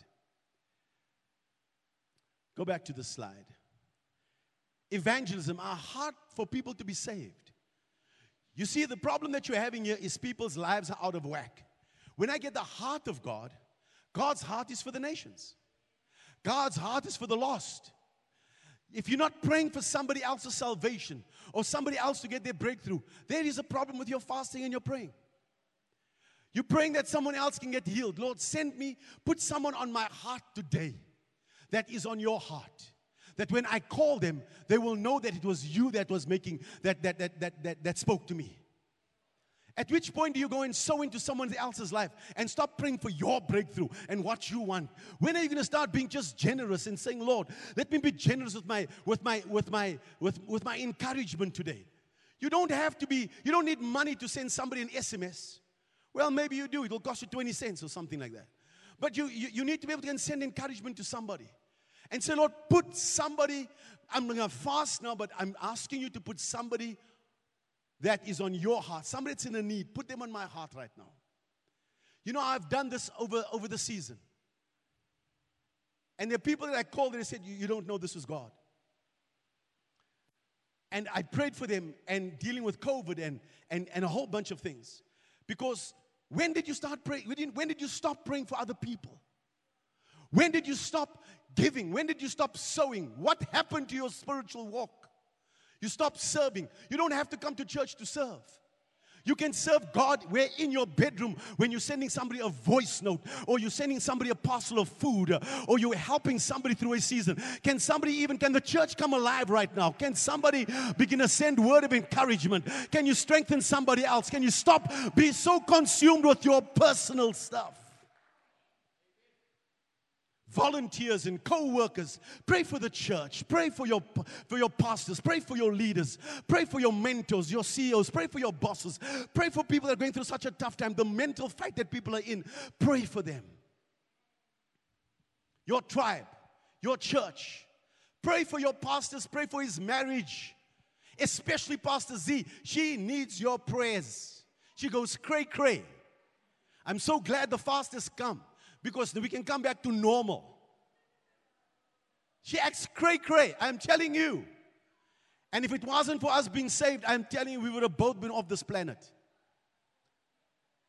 Go back to the slide. Evangelism, our heart for people to be saved. You see, the problem that you're having here is people's lives are out of whack. When I get the heart of God, God's heart is for the nations, God's heart is for the lost. If you're not praying for somebody else's salvation or somebody else to get their breakthrough, there is a problem with your fasting and your praying. You're praying that someone else can get healed. Lord, send me, put someone on my heart today that is on your heart. That when I call them, they will know that it was you that was making, that, that, that, that, that, that spoke to me. At which point do you go and sow into someone else's life and stop praying for your breakthrough and what you want? When are you going to start being just generous and saying, Lord, let me be generous with my with my with my with, with my encouragement today? You don't have to be, you don't need money to send somebody an SMS. Well, maybe you do, it'll cost you 20 cents or something like that. But you, you, you need to be able to send encouragement to somebody. And say, Lord, put somebody, I'm going to fast now, but I'm asking you to put somebody that is on your heart, somebody that's in a need, put them on my heart right now. You know, I've done this over, over the season. And there are people that I called and they said, you, you don't know this is God. And I prayed for them and dealing with COVID and, and, and a whole bunch of things. Because when did you start praying? When did you stop praying for other people? When did you stop giving? When did you stop sowing? What happened to your spiritual walk? You stop serving. You don't have to come to church to serve. You can serve God where in your bedroom when you're sending somebody a voice note or you're sending somebody a parcel of food or you're helping somebody through a season. Can somebody even, can the church come alive right now? Can somebody begin to send word of encouragement? Can you strengthen somebody else? Can you stop be so consumed with your personal stuff? Volunteers and co-workers. Pray for the church. Pray for your for your pastors. Pray for your leaders. Pray for your mentors your ceos pray for your bosses. Pray for people that are going through such a tough time the mental fight that people are in. Pray for them. Your tribe your church. Pray for your pastors. Pray for his marriage. Especially Pastor Z. She needs your prayers. She goes cray cray. I'm so glad the fast has come because we can come back to normal. She acts cray cray, I'm telling you. And if it wasn't for us being saved, I'm telling you, we would have both been off this planet.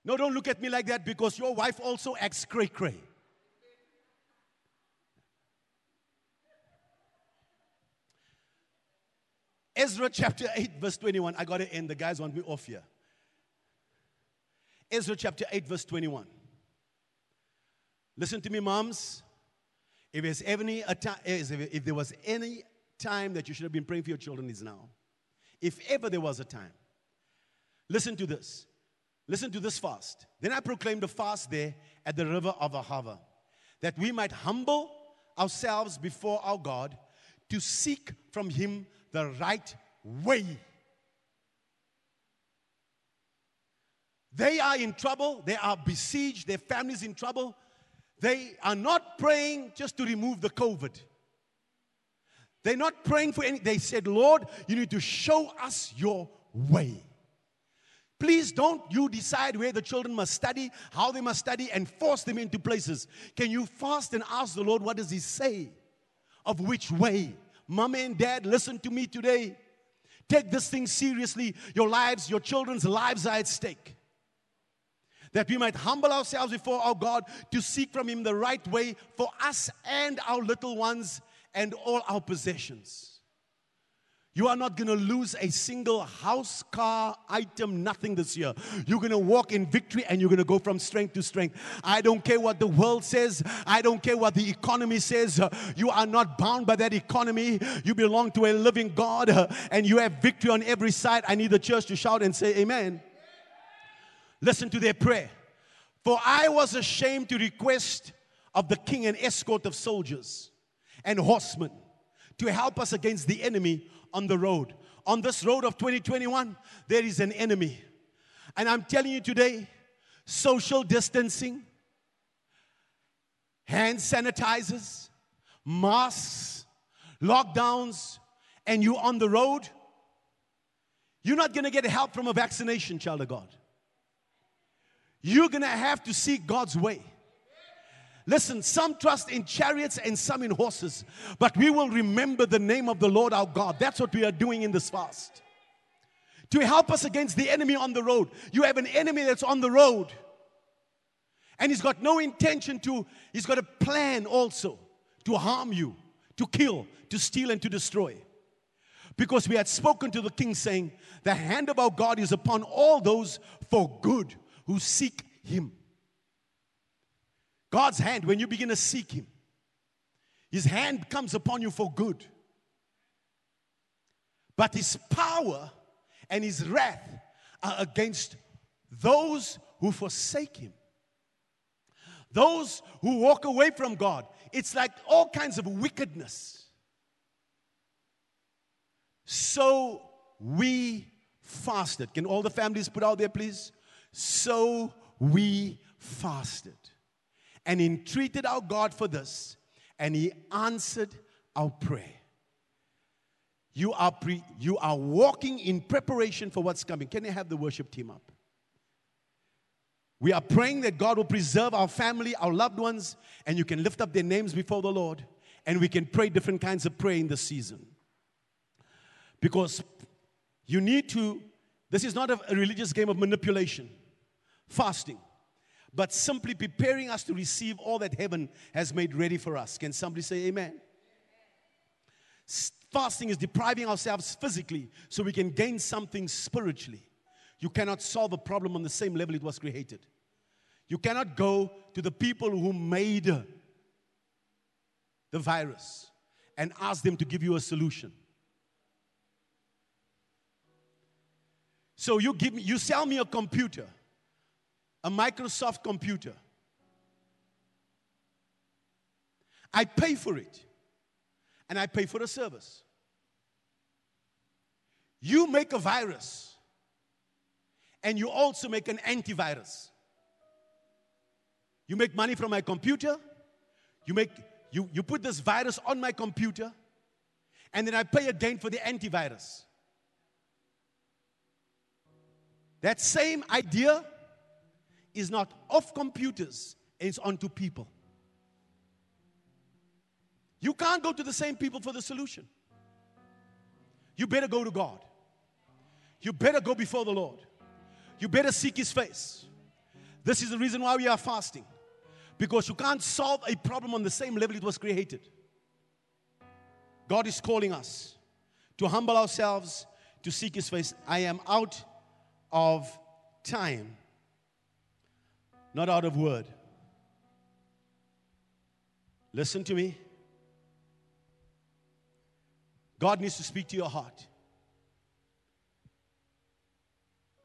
No, don't look at me like that because your wife also acts cray cray. Ezra chapter 8, verse 21. I got to end. The guys want me off here. Ezra chapter 8, verse 21. Listen to me, moms. If any if there was any time that you should have been praying for your children, is now. If ever there was a time. Listen to this. Listen to this fast. Then I proclaimed a fast there at the river of Ahava, that we might humble ourselves before our God to seek from Him the right way. They are in trouble, they are besieged, their families in trouble. They are not praying just to remove the COVID. They're not praying for any, they said, Lord, you need to show us your way. Please don't you decide where the children must study, how they must study, and force them into places. Can you fast and ask the Lord, what does He say? Of which way? Mom and dad, listen to me today. Take this thing seriously. Your lives, your children's lives are at stake that we might humble ourselves before our God to seek from Him the right way for us and our little ones and all our possessions. You are not going to lose a single house, car, item, nothing this year. You're going to walk in victory and you're going to go from strength to strength. I don't care what the world says. I don't care what the economy says. You are not bound by that economy. You belong to a living God and you have victory on every side. I need the church to shout and say, Amen. Listen to their prayer. For I was ashamed to request of the king an escort of soldiers and horsemen to help us against the enemy on the road. On this road of 2021, there is an enemy. And I'm telling you today, social distancing, hand sanitizers, masks, lockdowns, and you on the road, you're not going to get help from a vaccination, child of God. You're going to have to seek God's way. Listen, some trust in chariots and some in horses, but we will remember the name of the Lord our God. That's what we are doing in this fast. To help us against the enemy on the road. You have an enemy that's on the road, and he's got no intention to, he's got a plan also to harm you, to kill, to steal, and to destroy. Because we had spoken to the king saying, The hand of our God is upon all those for good who seek Him. God's hand, when you begin to seek Him, His hand comes upon you for good. But His power and His wrath are against those who forsake Him. Those who walk away from God. It's like all kinds of wickedness. So we fasted. Can all the families put out there, please? So we fasted and entreated our God for this, and He answered our prayer. You are, pre- you are walking in preparation for what's coming. Can I have the worship team up? We are praying that God will preserve our family, our loved ones, and you can lift up their names before the Lord, and we can pray different kinds of prayer in this season. Because you need to, this is not a religious game of manipulation fasting, but simply preparing us to receive all that heaven has made ready for us. Can somebody say amen? Fasting is depriving ourselves physically so we can gain something spiritually. You cannot solve a problem on the same level it was created. You cannot go to the people who made the virus and ask them to give you a solution. So you give me, you sell me a computer a Microsoft computer. I pay for it and I pay for the service. You make a virus and you also make an antivirus. You make money from my computer, you, make, you, you put this virus on my computer, and then I pay again for the antivirus. That same idea is not off computers, it's onto people. You can't go to the same people for the solution. You better go to God. You better go before the Lord. You better seek His face. This is the reason why we are fasting. Because you can't solve a problem on the same level it was created. God is calling us to humble ourselves, to seek His face. I am out of time, not out of word. Listen to me. God needs to speak to your heart.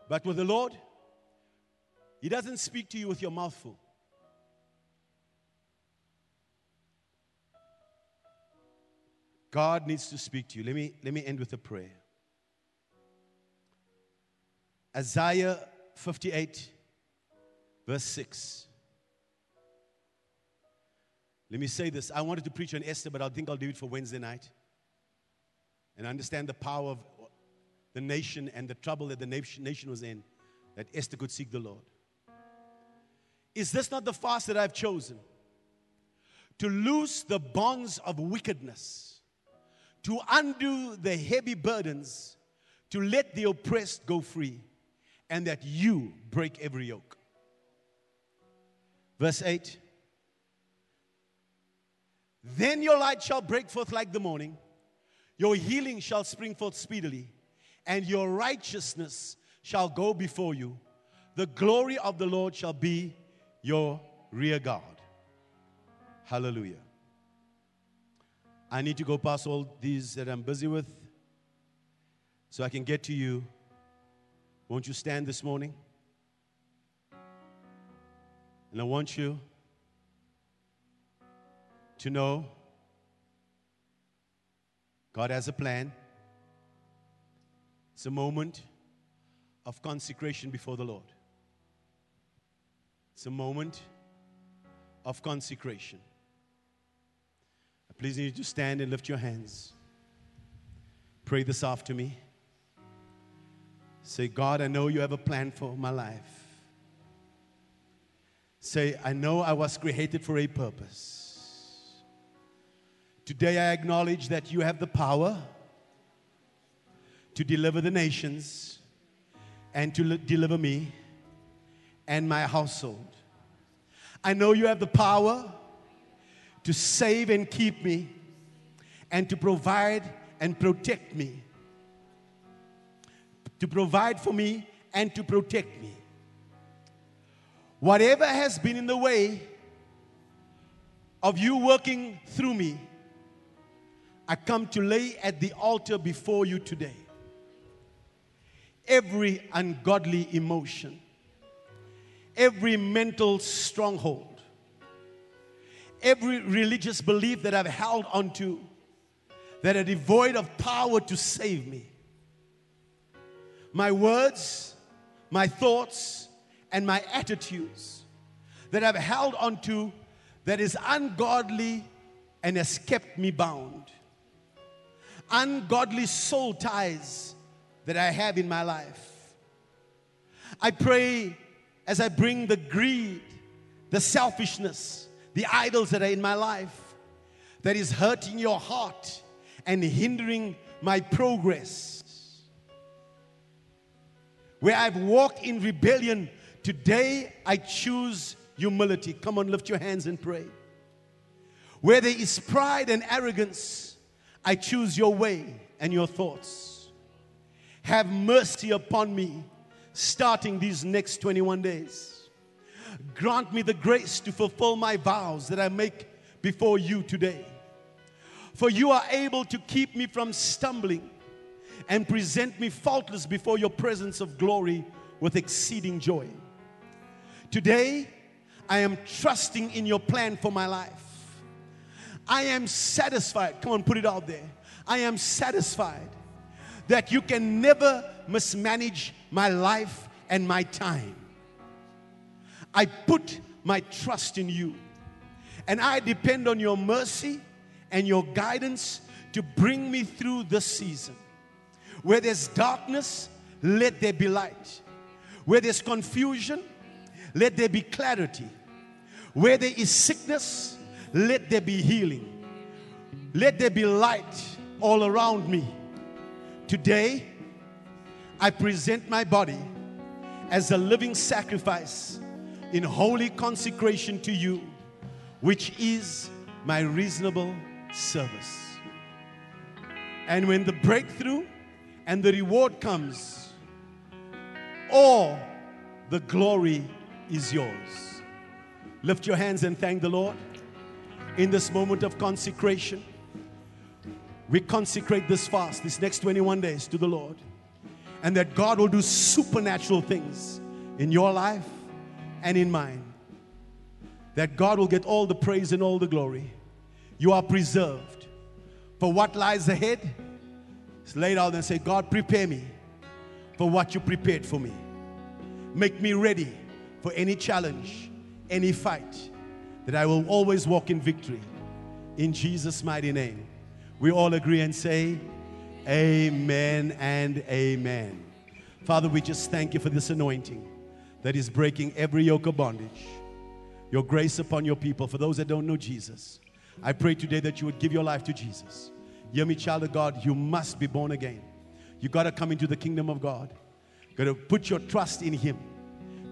But with the Lord, He doesn't speak to you with your mouth full. God needs to speak to you. Let me, let me end with a prayer. Isaiah 58, verse 6. Let me say this. I wanted to preach on Esther, but I think I'll do it for Wednesday night. And understand the power of the nation and the trouble that the nation was in, that Esther could seek the Lord. Is this not the fast that I've chosen? To loose the bonds of wickedness, to undo the heavy burdens, to let the oppressed go free, and that you break every yoke. Verse 8 Then your light shall break forth like the morning, your healing shall spring forth speedily and your righteousness shall go before you. The glory of the Lord shall be your rear guard. Hallelujah. I need to go past all these that I'm busy with so I can get to you. Won't you stand this morning? And I want you to know God has a plan. It's a moment of consecration before the Lord. It's a moment of consecration. I please need you to stand and lift your hands. Pray this after me. Say, God, I know you have a plan for my life. Say, I know I was created for a purpose. Today I acknowledge that you have the power to deliver the nations and to deliver me and my household. I know you have the power to save and keep me and to provide and protect me. To provide for me and to protect me. Whatever has been in the way of you working through me, I come to lay at the altar before you today every ungodly emotion, every mental stronghold, every religious belief that I've held onto that are devoid of power to save me. My words, my thoughts, and my attitudes that I've held onto that is ungodly and has kept me bound. Ungodly soul ties that I have in my life. I pray as I bring the greed, the selfishness, the idols that are in my life that is hurting your heart and hindering my progress. Where I've walked in rebellion, today I choose humility. Come on, lift your hands and pray. Where there is pride and arrogance, I choose your way and your thoughts. Have mercy upon me starting these next 21 days. Grant me the grace to fulfill my vows that I make before you today. For you are able to keep me from stumbling and present me faultless before your presence of glory with exceeding joy. Today, I am trusting in your plan for my life. I am satisfied. Come on, put it out there. I am satisfied that you can never mismanage my life and my time. I put my trust in you. And I depend on your mercy and your guidance to bring me through this season. Where there's darkness, let there be light. Where there's confusion, let there be clarity. Where there is sickness, let there be healing. Let there be light all around me. Today, I present my body as a living sacrifice in holy consecration to you, which is my reasonable service. And when the breakthrough and the reward comes, all the glory is yours. Lift your hands and thank the Lord. In this moment of consecration, we consecrate this fast, this next 21 days to the Lord, and that God will do supernatural things in your life and in mine. That God will get all the praise and all the glory. You are preserved. For what lies ahead, lay down and say, God, prepare me for what you prepared for me. Make me ready for any challenge, any fight, that I will always walk in victory. In Jesus' mighty name. We all agree and say, Amen and Amen. Father, we just thank you for this anointing that is breaking every yoke of bondage. Your grace upon your people. For those that don't know Jesus, I pray today that you would give your life to Jesus. Hear me, child of God, you must be born again. You got to come into the kingdom of God. Got to put your trust in Him.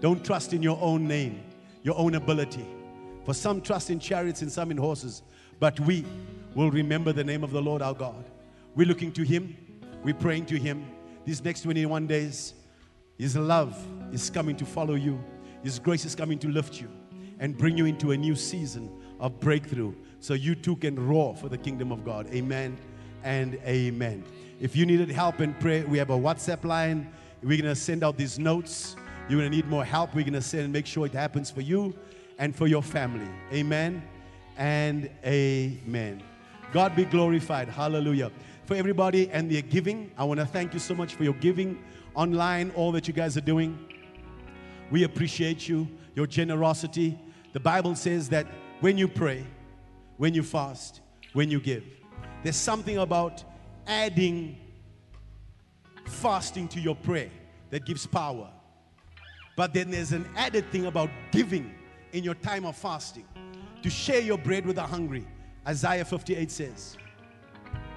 Don't trust in your own name, your own ability. For some trust in chariots and some in horses, but we will remember the name of the Lord our God. We're looking to Him, we're praying to Him. These next 21 days, His love is coming to follow you, His grace is coming to lift you and bring you into a new season of breakthrough so you too can roar for the kingdom of God. Amen and amen. If you needed help in prayer, we have a WhatsApp line. We're going to send out these notes. You're going to need more help. We're going to send and make sure it happens for you and for your family. Amen and amen. God be glorified. Hallelujah. For everybody and their giving, I want to thank you so much for your giving online, all that you guys are doing. We appreciate you, your generosity. The Bible says that when you pray, when you fast, when you give, there's something about adding fasting to your prayer that gives power. But then there's an added thing about giving in your time of fasting to share your bread with the hungry. Isaiah 58 says.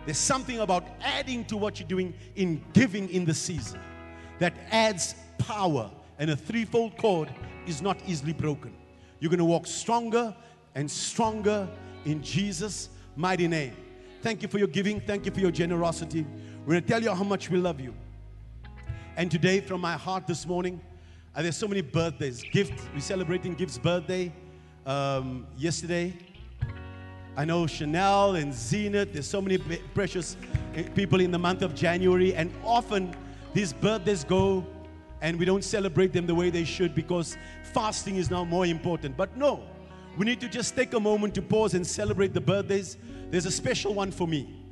There's something about adding to what you're doing in giving in the season that adds power, and a threefold cord is not easily broken. You're going to walk stronger and stronger in Jesus' mighty name. Thank you for your giving. Thank you for your generosity. We're going to tell you how much we love you. And today, from my heart this morning, uh, there's so many birthdays. Gift, we're celebrating Gift's birthday um, yesterday. I know Chanel and Zenith, there's so many precious eh, people in the month of January, and often these birthdays go and we don't celebrate them the way they should because fasting is now more important. But no, we need to just take a moment to pause and celebrate the birthdays. There's a special one for me.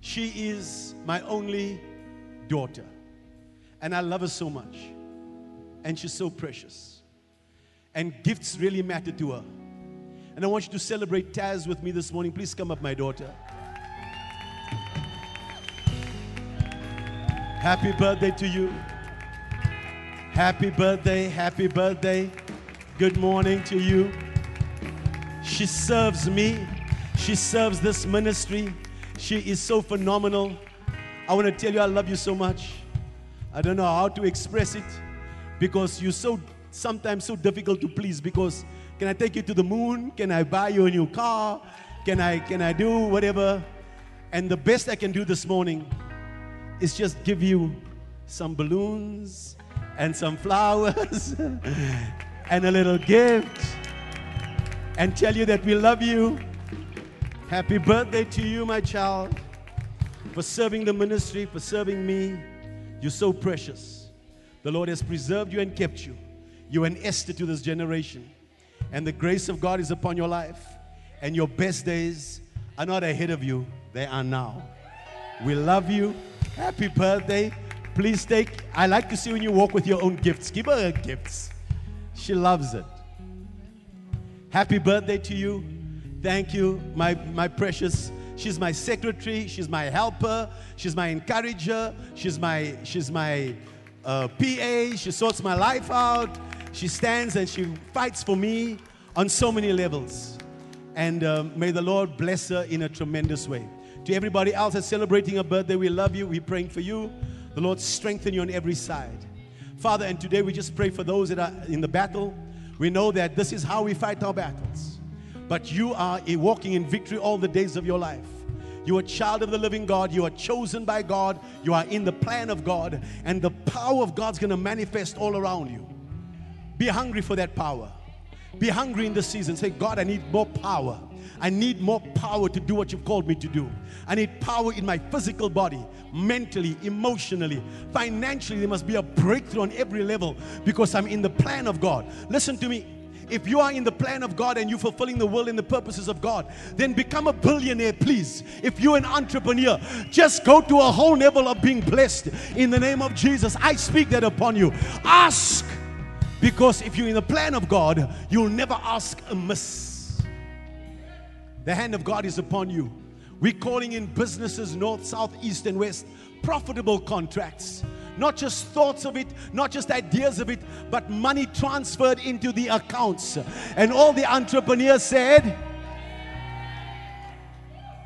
She is my only daughter, and I love her so much, and she's so precious. And gifts really matter to her. And I want you to celebrate Taz with me this morning. Please come up, my daughter. Happy birthday to you. Happy birthday, happy birthday. Good morning to you. She serves me, she serves this ministry. She is so phenomenal. I want to tell you, I love you so much. I don't know how to express it because you're so sometimes so difficult to please because can I take you to the moon? Can I buy you a new car? Can I can I do whatever? And the best I can do this morning is just give you some balloons and some flowers and a little gift and tell you that we love you. Happy birthday to you, my child, for serving the ministry, for serving me. You're so precious. The Lord has preserved you and kept you. You're an Esther to this generation and the grace of God is upon your life, and your best days are not ahead of you, they are now. We love you. Happy birthday. Please take, I like to see when you walk with your own gifts. Give her gifts. She loves it. Happy birthday to you. Thank you, my, my precious. She's my secretary. She's my helper. She's my encourager. She's my, she's my uh, PA. She sorts my life out. She stands and she fights for me on so many levels. And um, may the Lord bless her in a tremendous way. To everybody else that's celebrating a birthday, we love you. We're praying for you. The Lord strengthen you on every side. Father, and today we just pray for those that are in the battle. We know that this is how we fight our battles. But you are walking in victory all the days of your life. You are a child of the living God. You are chosen by God. You are in the plan of God. And the power of God's going to manifest all around you. Be hungry for that power. Be hungry in the season. Say, God, I need more power. I need more power to do what you've called me to do. I need power in my physical body, mentally, emotionally, financially. There must be a breakthrough on every level because I'm in the plan of God. Listen to me. If you are in the plan of God and you're fulfilling the will and the purposes of God, then become a billionaire, please. If you're an entrepreneur, just go to a whole level of being blessed in the name of Jesus. I speak that upon you. Ask, because if you're in the plan of God, you'll never ask amiss. The hand of God is upon you. We're calling in businesses, north, south, east, and west, profitable contracts not just thoughts of it, not just ideas of it, but money transferred into the accounts. And all the entrepreneurs said,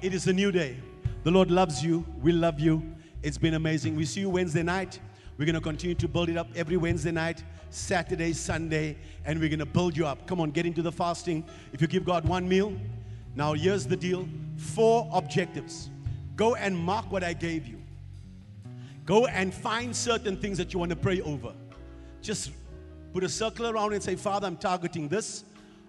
It is a new day. The Lord loves you. We love you. It's been amazing. We see you Wednesday night. We're going to continue to build it up every Wednesday night, Saturday, Sunday, and we're going to build you up. Come on, get into the fasting. If you give God one meal, now here's the deal four objectives. Go and mark what I gave you. Go and find certain things that you want to pray over. Just put a circle around and say, Father, I'm targeting this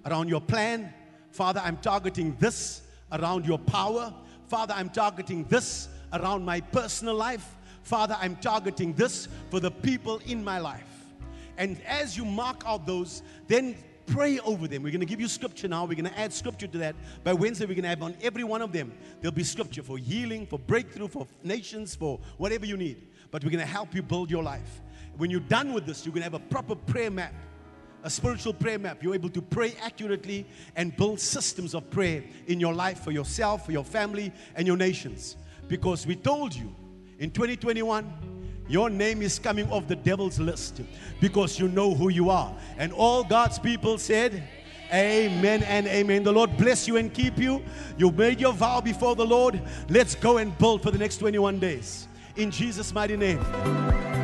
around your plan. Father, I'm targeting this around your power. Father, I'm targeting this around my personal life. Father, I'm targeting this for the people in my life. And as you mark out those, then pray over them. We're going to give you scripture now. We're going to add scripture to that. By Wednesday, we're going to have on every one of them, there'll be scripture for healing, for breakthrough, for nations, for whatever you need. But we're going to help you build your life. When you're done with this, you're going to have a proper prayer map, a spiritual prayer map. You're able to pray accurately and build systems of prayer in your life for yourself, for your family, and your nations. Because we told you in 2021, your name is coming off the devil's list because you know who you are. And all God's people said, Amen and amen. The Lord bless you and keep you. You made your vow before the Lord. Let's go and build for the next 21 days. In Jesus' mighty name.